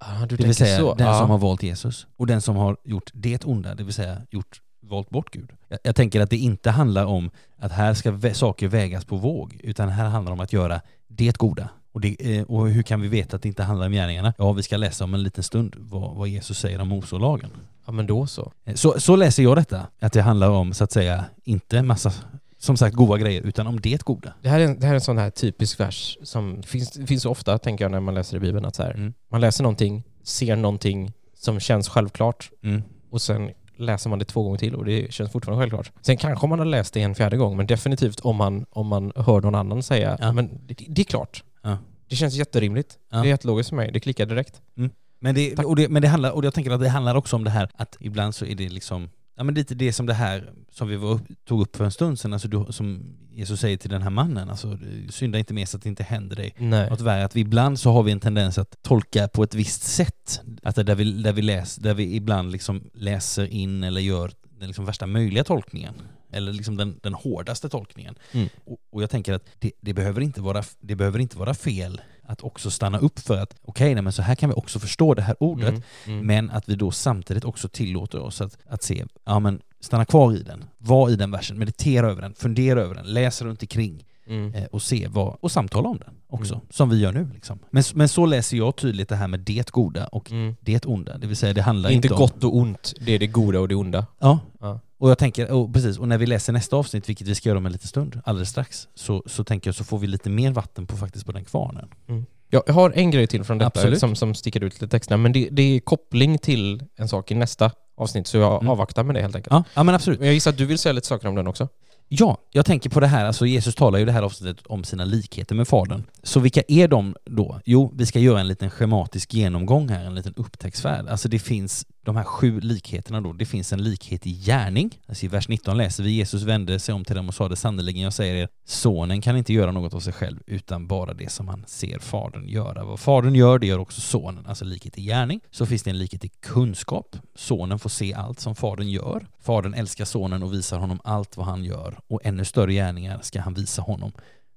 S2: Ah, du
S1: Det vill säga
S2: så.
S1: den
S2: ja.
S1: som har valt Jesus. Och den som har gjort det onda, det vill säga gjort, valt bort Gud. Jag, jag tänker att det inte handlar om att här ska vä- saker vägas på våg, utan här handlar det om att göra det goda. Och, det, eh, och hur kan vi veta att det inte handlar om gärningarna? Ja, vi ska läsa om en liten stund vad, vad Jesus säger om Mose och lagen.
S2: ja, men då så.
S1: Eh, Så, så läser jag detta, att det handlar om så att säga inte massa, som sagt, goda grejer, utan om det goda.
S2: Det här, är en, det här är en sån här typisk vers som finns, finns ofta, tänker jag, när man läser i Bibeln. Att så här,
S1: Mm.
S2: Man läser någonting, ser någonting som känns självklart
S1: Mm.
S2: och sen läser man det två gånger till och det känns fortfarande självklart. Sen kanske man har läst det en fjärde gång, men definitivt om man, om man hör någon annan säga
S1: Ja.
S2: men det, det är klart.
S1: Ja.
S2: Det känns jätterimligt.
S1: Ja.
S2: Det är jättelogiskt för mig. Det klickar direkt.
S1: Men det, och det, men det handlar, och jag tänker att det handlar också om det här att ibland så är det liksom ja, men lite det som det här som vi var, tog upp för en stund sedan, alltså du, som Jesus säger till den här mannen, alltså synda inte mer så att det inte händer dig
S2: Nej.
S1: något värre. Att vi ibland så har vi en tendens att tolka på ett visst sätt. Att där vi, där vi, läs, där vi ibland liksom läser in eller gör den liksom värsta möjliga tolkningen. Eller liksom den, den hårdaste tolkningen.
S2: Mm.
S1: Och, och jag tänker att det, det, behöver inte vara, det behöver inte vara fel att också stanna upp för att okej, okay, men så här kan vi också förstå det här ordet,
S2: Mm, mm.
S1: men att vi då samtidigt också tillåter oss att, att se, ja men stanna kvar i den, var i den versen, meditera över den, fundera över den, läs runt omkring
S2: Mm.
S1: eh, och se vad, och samtala om den också,
S2: Mm.
S1: som vi gör nu. Liksom. Men, men så läser jag tydligt det här med det goda och
S2: Mm.
S1: det onda, det vill säga det handlar
S2: Inte
S1: inte om...
S2: gott och ont, det är det goda och det onda.
S1: Ja,
S2: Ja.
S1: och jag tänker, och precis, och när vi läser nästa avsnitt, vilket vi ska göra om en liten stund, alldeles strax, så, så tänker jag så får vi lite mer vatten på faktiskt på den kvarnen.
S2: Jag har en grej till från detta
S1: Absolut.
S2: som, som sticker ut lite texterna, men det, det är koppling till en sak i nästa avsnitt, så jag
S1: Mm.
S2: avvaktar med det helt enkelt.
S1: Ja, ja men absolut.
S2: Men jag gissar att du vill säga lite saker om den också?
S1: Ja, jag tänker på det här, alltså Jesus talar ju det här avsnittet om sina likheter med Fadern. Så vilka är de då? Jo, vi ska göra en liten schematisk genomgång här, en liten upptäcktsfärd. Alltså det finns de här sju likheterna då, det finns en likhet i gärning. Alltså i vers 19 läser vi Jesus vände sig om till dem och sa det sannerligen, jag säger er, sonen kan inte göra något av sig själv utan bara det som han ser fadern göra. Vad fadern gör, det gör också sonen, alltså likhet i gärning. Så finns det en likhet i kunskap. Sonen får se allt som fadern gör. Fadern älskar sonen och visar honom allt vad han gör och ännu större gärningar ska han visa honom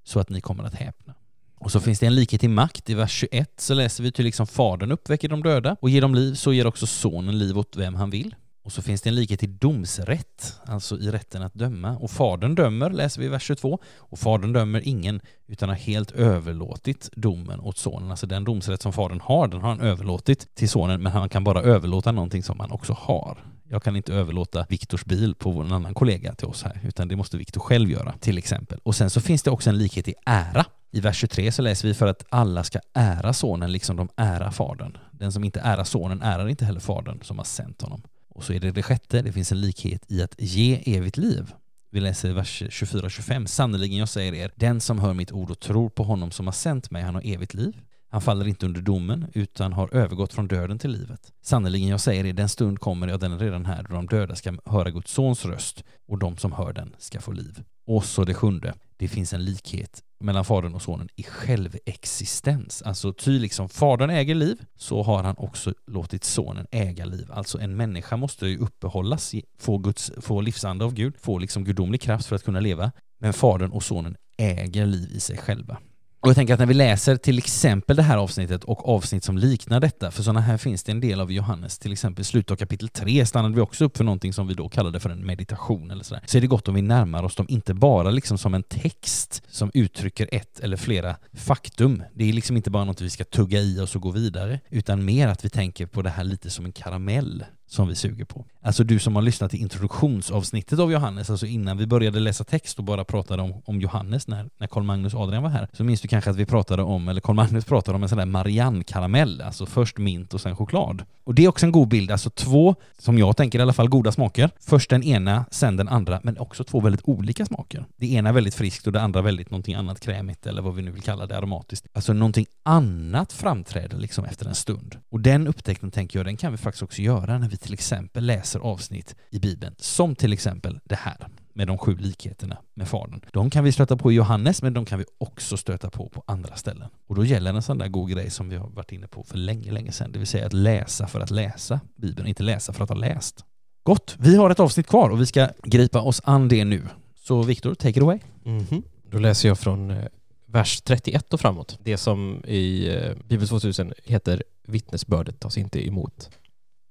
S1: så att ni kommer att häpna. Och så finns det en likhet i makt. I vers 21 så läser vi till liksom fadern uppväcker de döda och ger dem liv, så ger också sonen liv åt vem han vill. Och så finns det en likhet i domsrätt, alltså i rätten att döma. Och fadern dömer, läser vi i vers 22. Och fadern dömer ingen, utan har helt överlåtit domen åt sonen. Alltså den domsrätt som fadern har, den har han överlåtit till sonen, men han kan bara överlåta någonting som han också har. Jag kan inte överlåta Viktors bil på en annan kollega till oss här, utan det måste Viktor själv göra, till exempel. Och sen så finns det också en likhet i ära. I vers 23 så läser vi för att alla ska ära sonen liksom de ära fadern. Den som inte ärar sonen ärar inte heller fadern som har sänt honom. Och så är det det sjätte, det finns en likhet i att ge evigt liv. Vi läser vers 24-25. Sannerligen jag säger er, den som hör mitt ord och tror på honom som har sänt mig, han har evigt liv. Han faller inte under domen, utan har övergått från döden till livet. Sannerligen jag säger er, den stund kommer, ja den är redan här, då de döda ska höra Guds sons röst och de som hör den ska få liv. Och så det sjunde, det finns en likhet mellan fadern och sonen i självexistens. Alltså ty liksom fadern äger liv, så har han också låtit sonen äga liv. Alltså en människa måste ju uppehållas, få, Guds, få livsande av Gud, få liksom gudomlig kraft för att kunna leva. Men fadern och sonen äger liv i sig själva. Och jag tänker att när vi läser till exempel det här avsnittet och avsnitt som liknar detta, för sådana här finns det en del av Johannes, till exempel i slutet av kapitel 3 stannade vi också upp för någonting som vi då kallade för en meditation eller sådär. Så är det gott om vi närmar oss dem inte bara liksom som en text som uttrycker ett eller flera faktum. Det är liksom inte bara något vi ska tugga i oss och gå vidare, utan mer att vi tänker på det här lite som en karamell som vi suger på. Alltså du som har lyssnat till introduktionsavsnittet av Johannes, alltså innan vi började läsa text och bara pratade om, om Johannes när, när Carl Magnus Adrian var här, så minns du kanske att vi pratade om, eller Carl Magnus pratade om en sån där Marianne-karamell, alltså först mint och sen choklad. Och det är också en god bild, alltså två, som jag tänker i alla fall, goda smaker. Först den ena, sen den andra, men också två väldigt olika smaker. Det ena väldigt friskt och det andra väldigt någonting annat krämigt, eller vad vi nu vill kalla det, aromatiskt. Alltså någonting annat framträder liksom efter en stund. Och den upptäckten tänker jag, den kan vi faktiskt också göra när vi till exempel läser avsnitt i Bibeln, som till exempel det här med de sju likheterna med Fadern. De kan vi stöta på i Johannes, men de kan vi också stöta på på andra ställen. Och då gäller en sån där god grej som vi har varit inne på för länge, länge sedan, det vill säga att läsa för att läsa Bibeln, inte läsa för att ha läst. Gott, vi har ett avsnitt kvar och vi ska gripa oss an det nu. Så Viktor, take it away.
S2: Mhm. Då läser jag från eh, vers 31 och framåt. Det som i eh, Bibel 2000 heter vittnesbördet tas inte emot.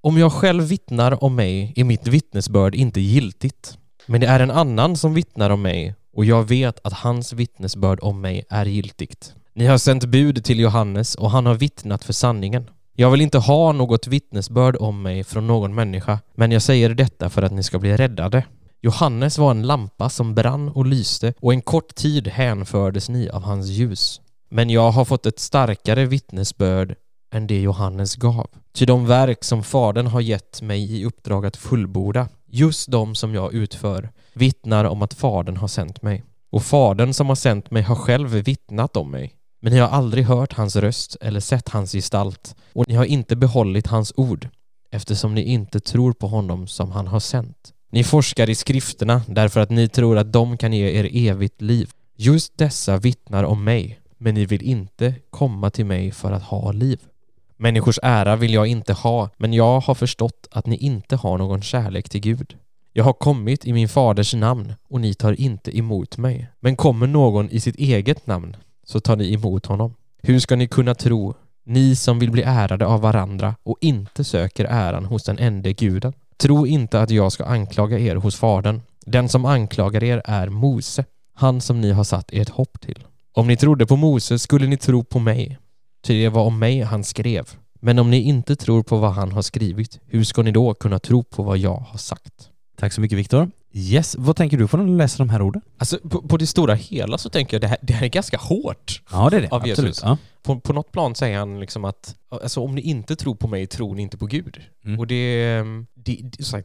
S2: Om jag själv vittnar om mig är mitt vittnesbörd inte giltigt. Men det är en annan som vittnar om mig och jag vet att hans vittnesbörd om mig är giltigt. Ni har sänt bud till Johannes och han har vittnat för sanningen. Jag vill inte ha något vittnesbörd om mig från någon människa, men jag säger detta för att ni ska bli räddade. Johannes var en lampa som brann och lyste och en kort tid hänfördes ni av hans ljus. Men jag har fått ett starkare vittnesbörd än det Johannes gav. Ty de verk som Fadern har gett mig i uppdrag att fullborda, just de som jag utför, vittnar om att Fadern har sänt mig. Och Fadern som har sänt mig har själv vittnat om mig. Men ni har aldrig hört hans röst eller sett hans gestalt, och ni har inte behållit hans ord. eftersom ni inte tror på honom som han har sänt. Ni forskar i skrifterna därför att ni tror att de kan ge er evigt liv. Just dessa vittnar om mig, men ni vill inte komma till mig för att ha liv. Människors ära vill jag inte ha, men jag har förstått att ni inte har någon kärlek till Gud. Jag har kommit i min faders namn och ni tar inte emot mig. Men kommer någon i sitt eget namn så tar ni emot honom. Hur ska ni kunna tro, ni som vill bli ärade av varandra och inte söker äran hos den ende guden? Tro inte att jag ska anklaga er hos Fadern. Den som anklagar er är Mose, han som ni har satt ert hopp till. Om ni trodde på Mose skulle ni tro på mig, ty det var om mig han skrev. Men om ni inte tror på vad han har skrivit, hur ska ni då kunna tro på vad jag har sagt?
S1: Tack så mycket Viktor. Yes, vad tänker du på när du läser de här orden?
S2: Alltså på, på det stora hela så tänker jag det här, det här är ganska hårt.
S1: Ja, det är det.
S2: Av
S1: Absolut.
S2: Jesus.
S1: Ja.
S2: På, på något plan säger han liksom att alltså, om ni inte tror på mig tror ni inte på Gud.
S1: Mm.
S2: Och det, det,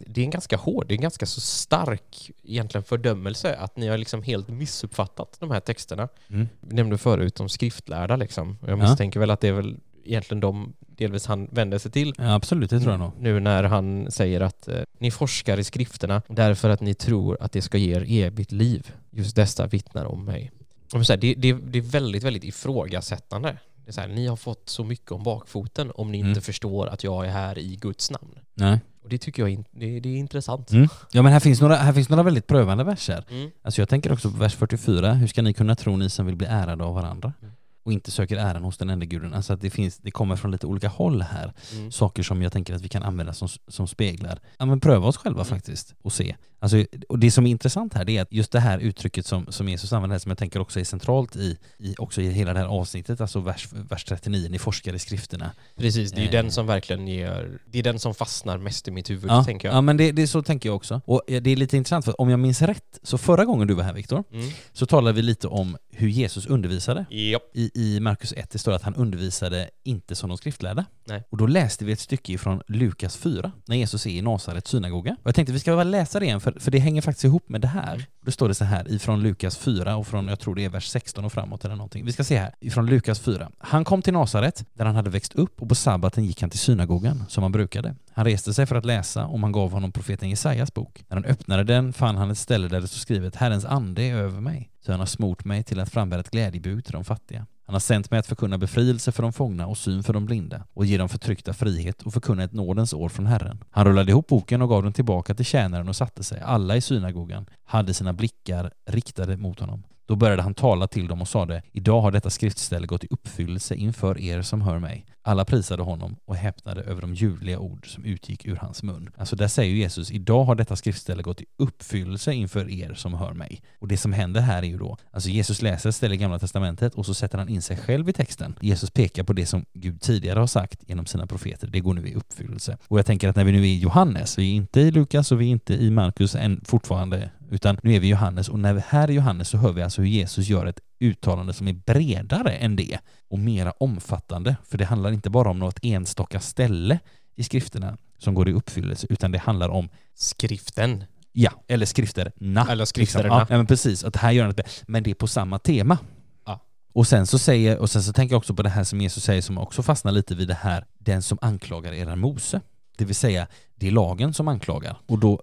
S2: det, är en ganska hård, det är en ganska så stark egentligen fördömelse att ni har liksom helt missuppfattat de här texterna.
S1: Mm.
S2: Vi nämnde förut de skriftlärda liksom. Jag
S1: Ja.
S2: misstänker väl att det är väl egentligen de delvis han vänder sig till.
S1: ja, absolut. Det tror jag nog.
S2: Nu när han säger att eh, ni forskar i skrifterna därför att ni tror att det ska ge er evigt liv. Just dessa vittnar om mig. Här, det, det, det är väldigt, väldigt ifrågasättande. Det är här, ni har fått så mycket om bakfoten om ni
S1: Mm.
S2: inte förstår att jag är här i Guds namn.
S1: Nej.
S2: Och det tycker jag är, det, det är intressant.
S1: Mm. Ja, men här finns, några, här finns några väldigt prövande verser.
S2: Mm.
S1: Alltså jag tänker också på vers 44. Hur ska ni kunna tro ni som vill bli ärade av varandra?
S2: Mm.
S1: Och inte söker äran hos den enda guden. Alltså att det, finns, det kommer från lite olika håll här.
S2: Mm.
S1: Saker som jag tänker att vi kan använda som, som speglar. Ja men pröva oss själva
S2: Mm.
S1: faktiskt och se. Alltså, och det som är intressant här det är att just det här uttrycket som, som Jesus använder här, som jag tänker också är centralt i, i, också i hela det här avsnittet, alltså vers, vers 39, ni forskar i skrifterna.
S2: Precis, det är ju
S1: Eh.
S2: den som verkligen ger... Det är den som fastnar mest i mitt huvud,
S1: Ja,
S2: tänker jag.
S1: ja men det, det är så tänker jag också. Och det är lite intressant för om jag minns rätt, så förra gången du var här Viktor,
S2: Mm.
S1: så talade vi lite om hur Jesus undervisade.
S2: Japp.
S1: I, I Markus 1 det står att han undervisade inte som de skriftlärda.
S2: Nej.
S1: Och då läste vi ett stycke från Lukas 4, när Jesus är i Nasarets synagoga. Och jag tänkte vi ska bara läsa det igen, för, för det hänger faktiskt ihop med det här. Då står det så här ifrån Lukas 4 och från, jag tror det är vers 16 och framåt eller någonting. Vi ska se här, ifrån Lukas 4. Han kom till Nasaret, där han hade växt upp och på sabbaten gick han till synagogan, som han brukade. Han reste sig för att läsa och man gav honom profeten Jesajas bok. När han öppnade den fann han ett ställe där det stod skrivet Herrens ande är över mig, så han har smort mig till att frambära ett glädjebud till de fattiga. Han har sänt mig att förkunna befrielse för de fångna och syn för de blinda och ge de förtryckta frihet och förkunna ett nådens år från Herren. Han rullade ihop boken och gav den tillbaka till tjänaren och satte sig. Alla i synagogan hade sina blickar riktade mot honom. Då började han tala till dem och sade Idag har detta skriftställe gått i uppfyllelse inför er som hör mig. Alla prisade honom och häpnade över de ljuvliga ord som utgick ur hans mun. Alltså där säger Jesus Idag har detta skriftställe gått i uppfyllelse inför er som hör mig. Och det som händer här är ju då, alltså Jesus läser ett ställe i Gamla Testamentet och så sätter han in sig själv i texten. Jesus pekar på det som Gud tidigare har sagt genom sina profeter. Det går nu i uppfyllelse. Och jag tänker att när vi nu är i Johannes, vi är inte i Lukas och vi är inte i Markus än fortfarande, utan nu är vi i Johannes och när vi här i Johannes så hör vi alltså hur Jesus gör ett uttalande som är bredare än det och mera omfattande. För det handlar inte bara om något enstaka ställe i skrifterna som går i uppfyllelse, utan det handlar om
S2: Skriften.
S1: Ja, eller skrifterna.
S2: Eller
S1: Liksom.
S2: skrifterna.
S1: Ja, ja, men precis. Att här gör han det. Men det är på samma tema.
S2: Ja.
S1: Och sen så säger, och sen så tänker jag också på det här som Jesus säger som också fastnar lite vid det här, den som anklagar er är Mose. Det vill säga, det är lagen som anklagar. Och då,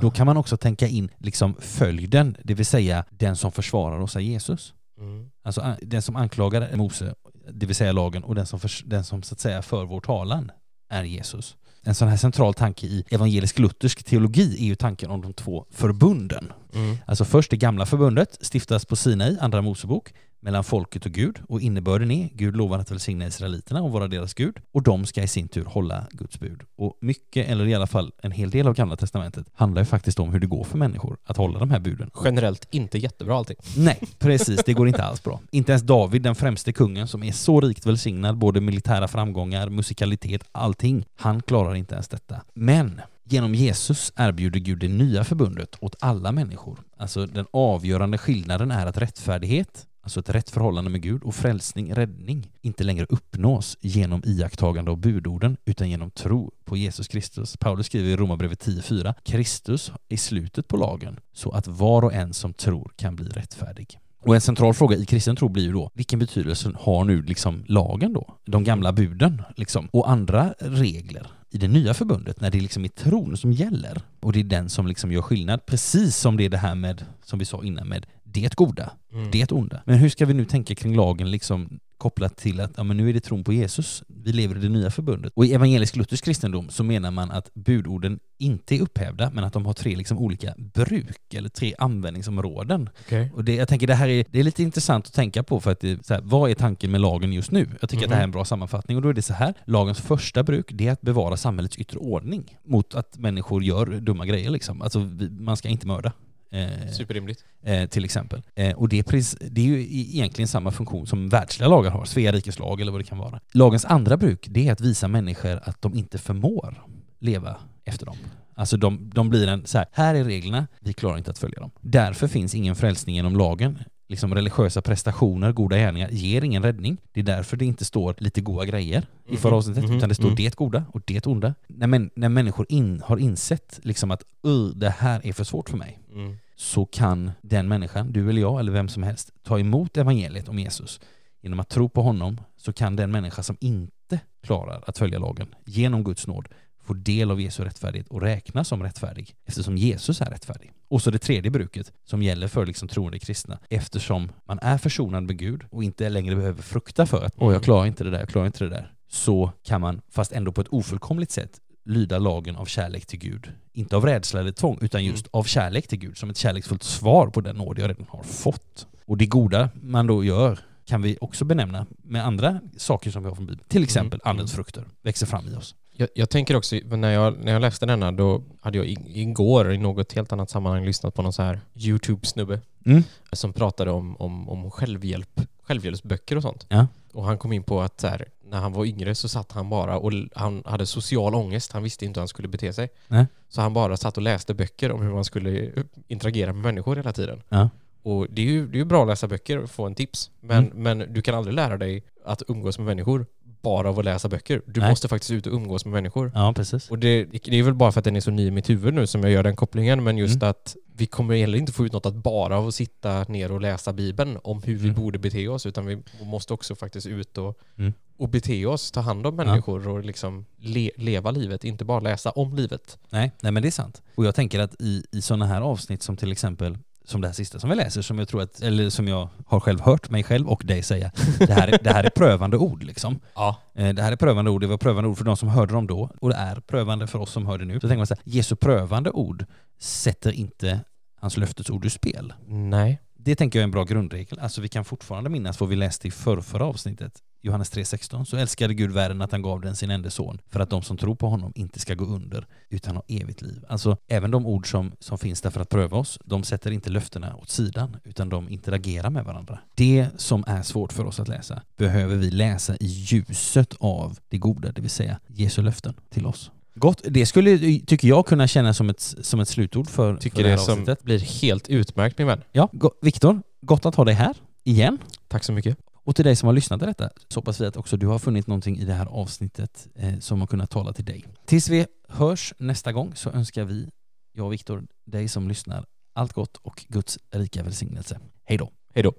S1: då kan man också tänka in liksom följden, det vill säga den som försvarar oss är Jesus.
S2: Mm.
S1: Alltså den som anklagar är Mose, det vill säga lagen, och den som, förs- den som så att säga för vår talan är Jesus. En sån här central tanke i evangelisk-luthersk teologi är ju tanken om de två förbunden.
S2: Mm.
S1: Alltså först det gamla förbundet stiftas på Sinai, andra Mosebok, mellan folket och Gud och innebörden är Gud lovar att välsigna israeliterna och vara deras Gud och de ska i sin tur hålla Guds bud. Och mycket, eller i alla fall en hel del av gamla testamentet handlar ju faktiskt om hur det går för människor att hålla de här buden.
S2: Generellt inte jättebra allting.
S1: Nej, precis. Det går inte alls bra. (laughs) Inte ens David, den främste kungen, som är så rikt välsignad, både militära framgångar, musikalitet, allting. Han klarar inte ens detta. Men genom Jesus erbjuder Gud det nya förbundet åt alla människor. Alltså den avgörande skillnaden är att rättfärdighet, alltså ett rätt förhållande med Gud och frälsning, räddning, inte längre uppnås genom iakttagande av budorden utan genom tro på Jesus Kristus. Paulus skriver i Romarbrevet 10.4 Kristus är slutet på lagen så att var och en som tror kan bli rättfärdig. Och en central fråga i kristen tro blir ju då, vilken betydelse har nu liksom lagen då? De gamla buden liksom, och andra regler i det nya förbundet när det liksom är tron som gäller och det är den som liksom gör skillnad. Precis som det är det här med, som vi sa innan, med det goda,
S2: Mm.
S1: det onda. Men hur ska vi nu tänka kring lagen liksom kopplat till att ja, men nu är det tron på Jesus, vi lever i det nya förbundet. Och i evangelisk-luthersk kristendom så menar man att budorden inte är upphävda, men att de har tre liksom olika bruk, eller tre användningsområden.
S2: Okej.
S1: Och det, jag tänker det här är, det är lite intressant att tänka på för att det, så här, vad är tanken med lagen just nu? Jag tycker att det här är en bra sammanfattning och då är det så här. Lagens första bruk det är att bevara samhällets yttre ordning mot att människor gör dumma grejer liksom. Alltså vi, man ska inte mörda. Eh,
S2: Superrimligt.
S1: eh, till exempel. Eh, och det är, precis, det är ju i- egentligen samma funktion som världsliga lagar har, Svea rikes lag eller vad det kan vara. Lagens andra bruk, det är att visa människor att de inte förmår leva efter dem. Alltså de, de blir en så här, här är reglerna, vi klarar inte att följa dem. Därför finns ingen frälsning genom lagen. Liksom religiösa prestationer, goda gärningar, ger ingen räddning. Det är därför det inte står lite goda grejer i förra
S2: Mhm,
S1: avsnittet,
S2: mhm,
S1: utan det står
S2: mm.
S1: det goda och det onda. När, män, när människor in, har insett liksom att "Ugh, det här är för svårt för mig,
S2: Mm.
S1: så kan den människan, du eller jag eller vem som helst, ta emot evangeliet om Jesus. Genom att tro på honom så kan den människa som inte klarar att följa lagen genom Guds nåd få del av Jesu rättfärdighet och räknas som rättfärdig eftersom Jesus är rättfärdig. Och så det tredje bruket som gäller för liksom troende kristna eftersom man är försonad med Gud och inte längre behöver frukta för att åh jag klarar inte det där, jag klarar inte det där. Så kan man, fast ändå på ett ofullkomligt sätt, lyda lagen av kärlek till Gud. Inte av rädsla eller tvång, utan just av kärlek till Gud som ett kärleksfullt svar på den nåd jag redan har fått. Och det goda man då gör kan vi också benämna med andra saker som vi har från Bibeln. Till exempel
S2: Mm.
S1: andens frukter växer fram i oss.
S2: Jag, jag tänker också, när jag, när jag läste denna, då hade jag igår i något helt annat sammanhang lyssnat på någon så här YouTube-snubbe
S1: Mm.
S2: som pratade om, om, om självhjälp, självhjälpsböcker och sånt.
S1: Ja.
S2: Och han kom in på att så här, när han var yngre så satt han bara och han hade social ångest. Han visste inte hur han skulle bete sig.
S1: Nej.
S2: Så han bara satt och läste böcker om hur man skulle interagera med människor hela tiden.
S1: Ja.
S2: Och det är ju, det är bra att läsa böcker och få en tips. Men,
S1: Mm.
S2: men du kan aldrig lära dig att umgås med människor bara av att läsa böcker. Du
S1: Nej.
S2: måste faktiskt ut och umgås med människor.
S1: Ja, precis.
S2: Och det, det är väl bara för att den är så ny i mitt huvud nu som jag gör den kopplingen. Men just
S1: Mm.
S2: att vi kommer heller inte få ut något att bara av att sitta ner och läsa Bibeln om hur vi
S1: Mm.
S2: borde bete oss. Utan vi måste också faktiskt ut och,
S1: Mm.
S2: och bete oss, ta hand om människor och liksom le, leva livet, inte bara läsa om livet.
S1: Nej, nej men det är sant. Och jag tänker att i, i sådana här avsnitt som till exempel som det här sista som vi läser, som jag tror att, eller som jag har själv hört mig själv och dig säga, det här, är- det här är prövande ord liksom.
S2: Ja.
S1: Eh, Det här är prövande ord, det var prövande ord för de som hörde dem då, och det är prövande för oss som hör det nu. Så tänker man så här, Jesu prövande ord sätter inte hans löftesord ur spel.
S2: Nej.
S1: Det tänker jag är en bra grundregel. Alltså vi kan fortfarande minnas vad vi läste i förrförra avsnittet, Johannes 3.16. Så älskade Gud världen att han gav den sin enda son för att de som tror på honom inte ska gå under utan ha evigt liv. Alltså även de ord som, som finns där för att pröva oss, de sätter inte löftena åt sidan utan de interagerar med varandra. Det som är svårt för oss att läsa behöver vi läsa i ljuset av det goda, det vill säga Jesu löften till oss. Gott, det skulle, tycker jag, kunna kännas som ett, som ett slutord för,
S2: Tycker
S1: för det
S2: det
S1: här
S2: som
S1: avsnittet.
S2: blir helt utmärkt min vän.
S1: Ja, Viktor, gott att ha dig här igen.
S2: Tack så mycket.
S1: Och till dig som har lyssnat till detta så hoppas vi att också du har funnit någonting i det här avsnittet eh, som har kunnat tala till dig. Tills vi hörs nästa gång så önskar vi, jag och Viktor, dig som lyssnar, allt gott och Guds rika välsignelse. Hej då!
S2: Hej då.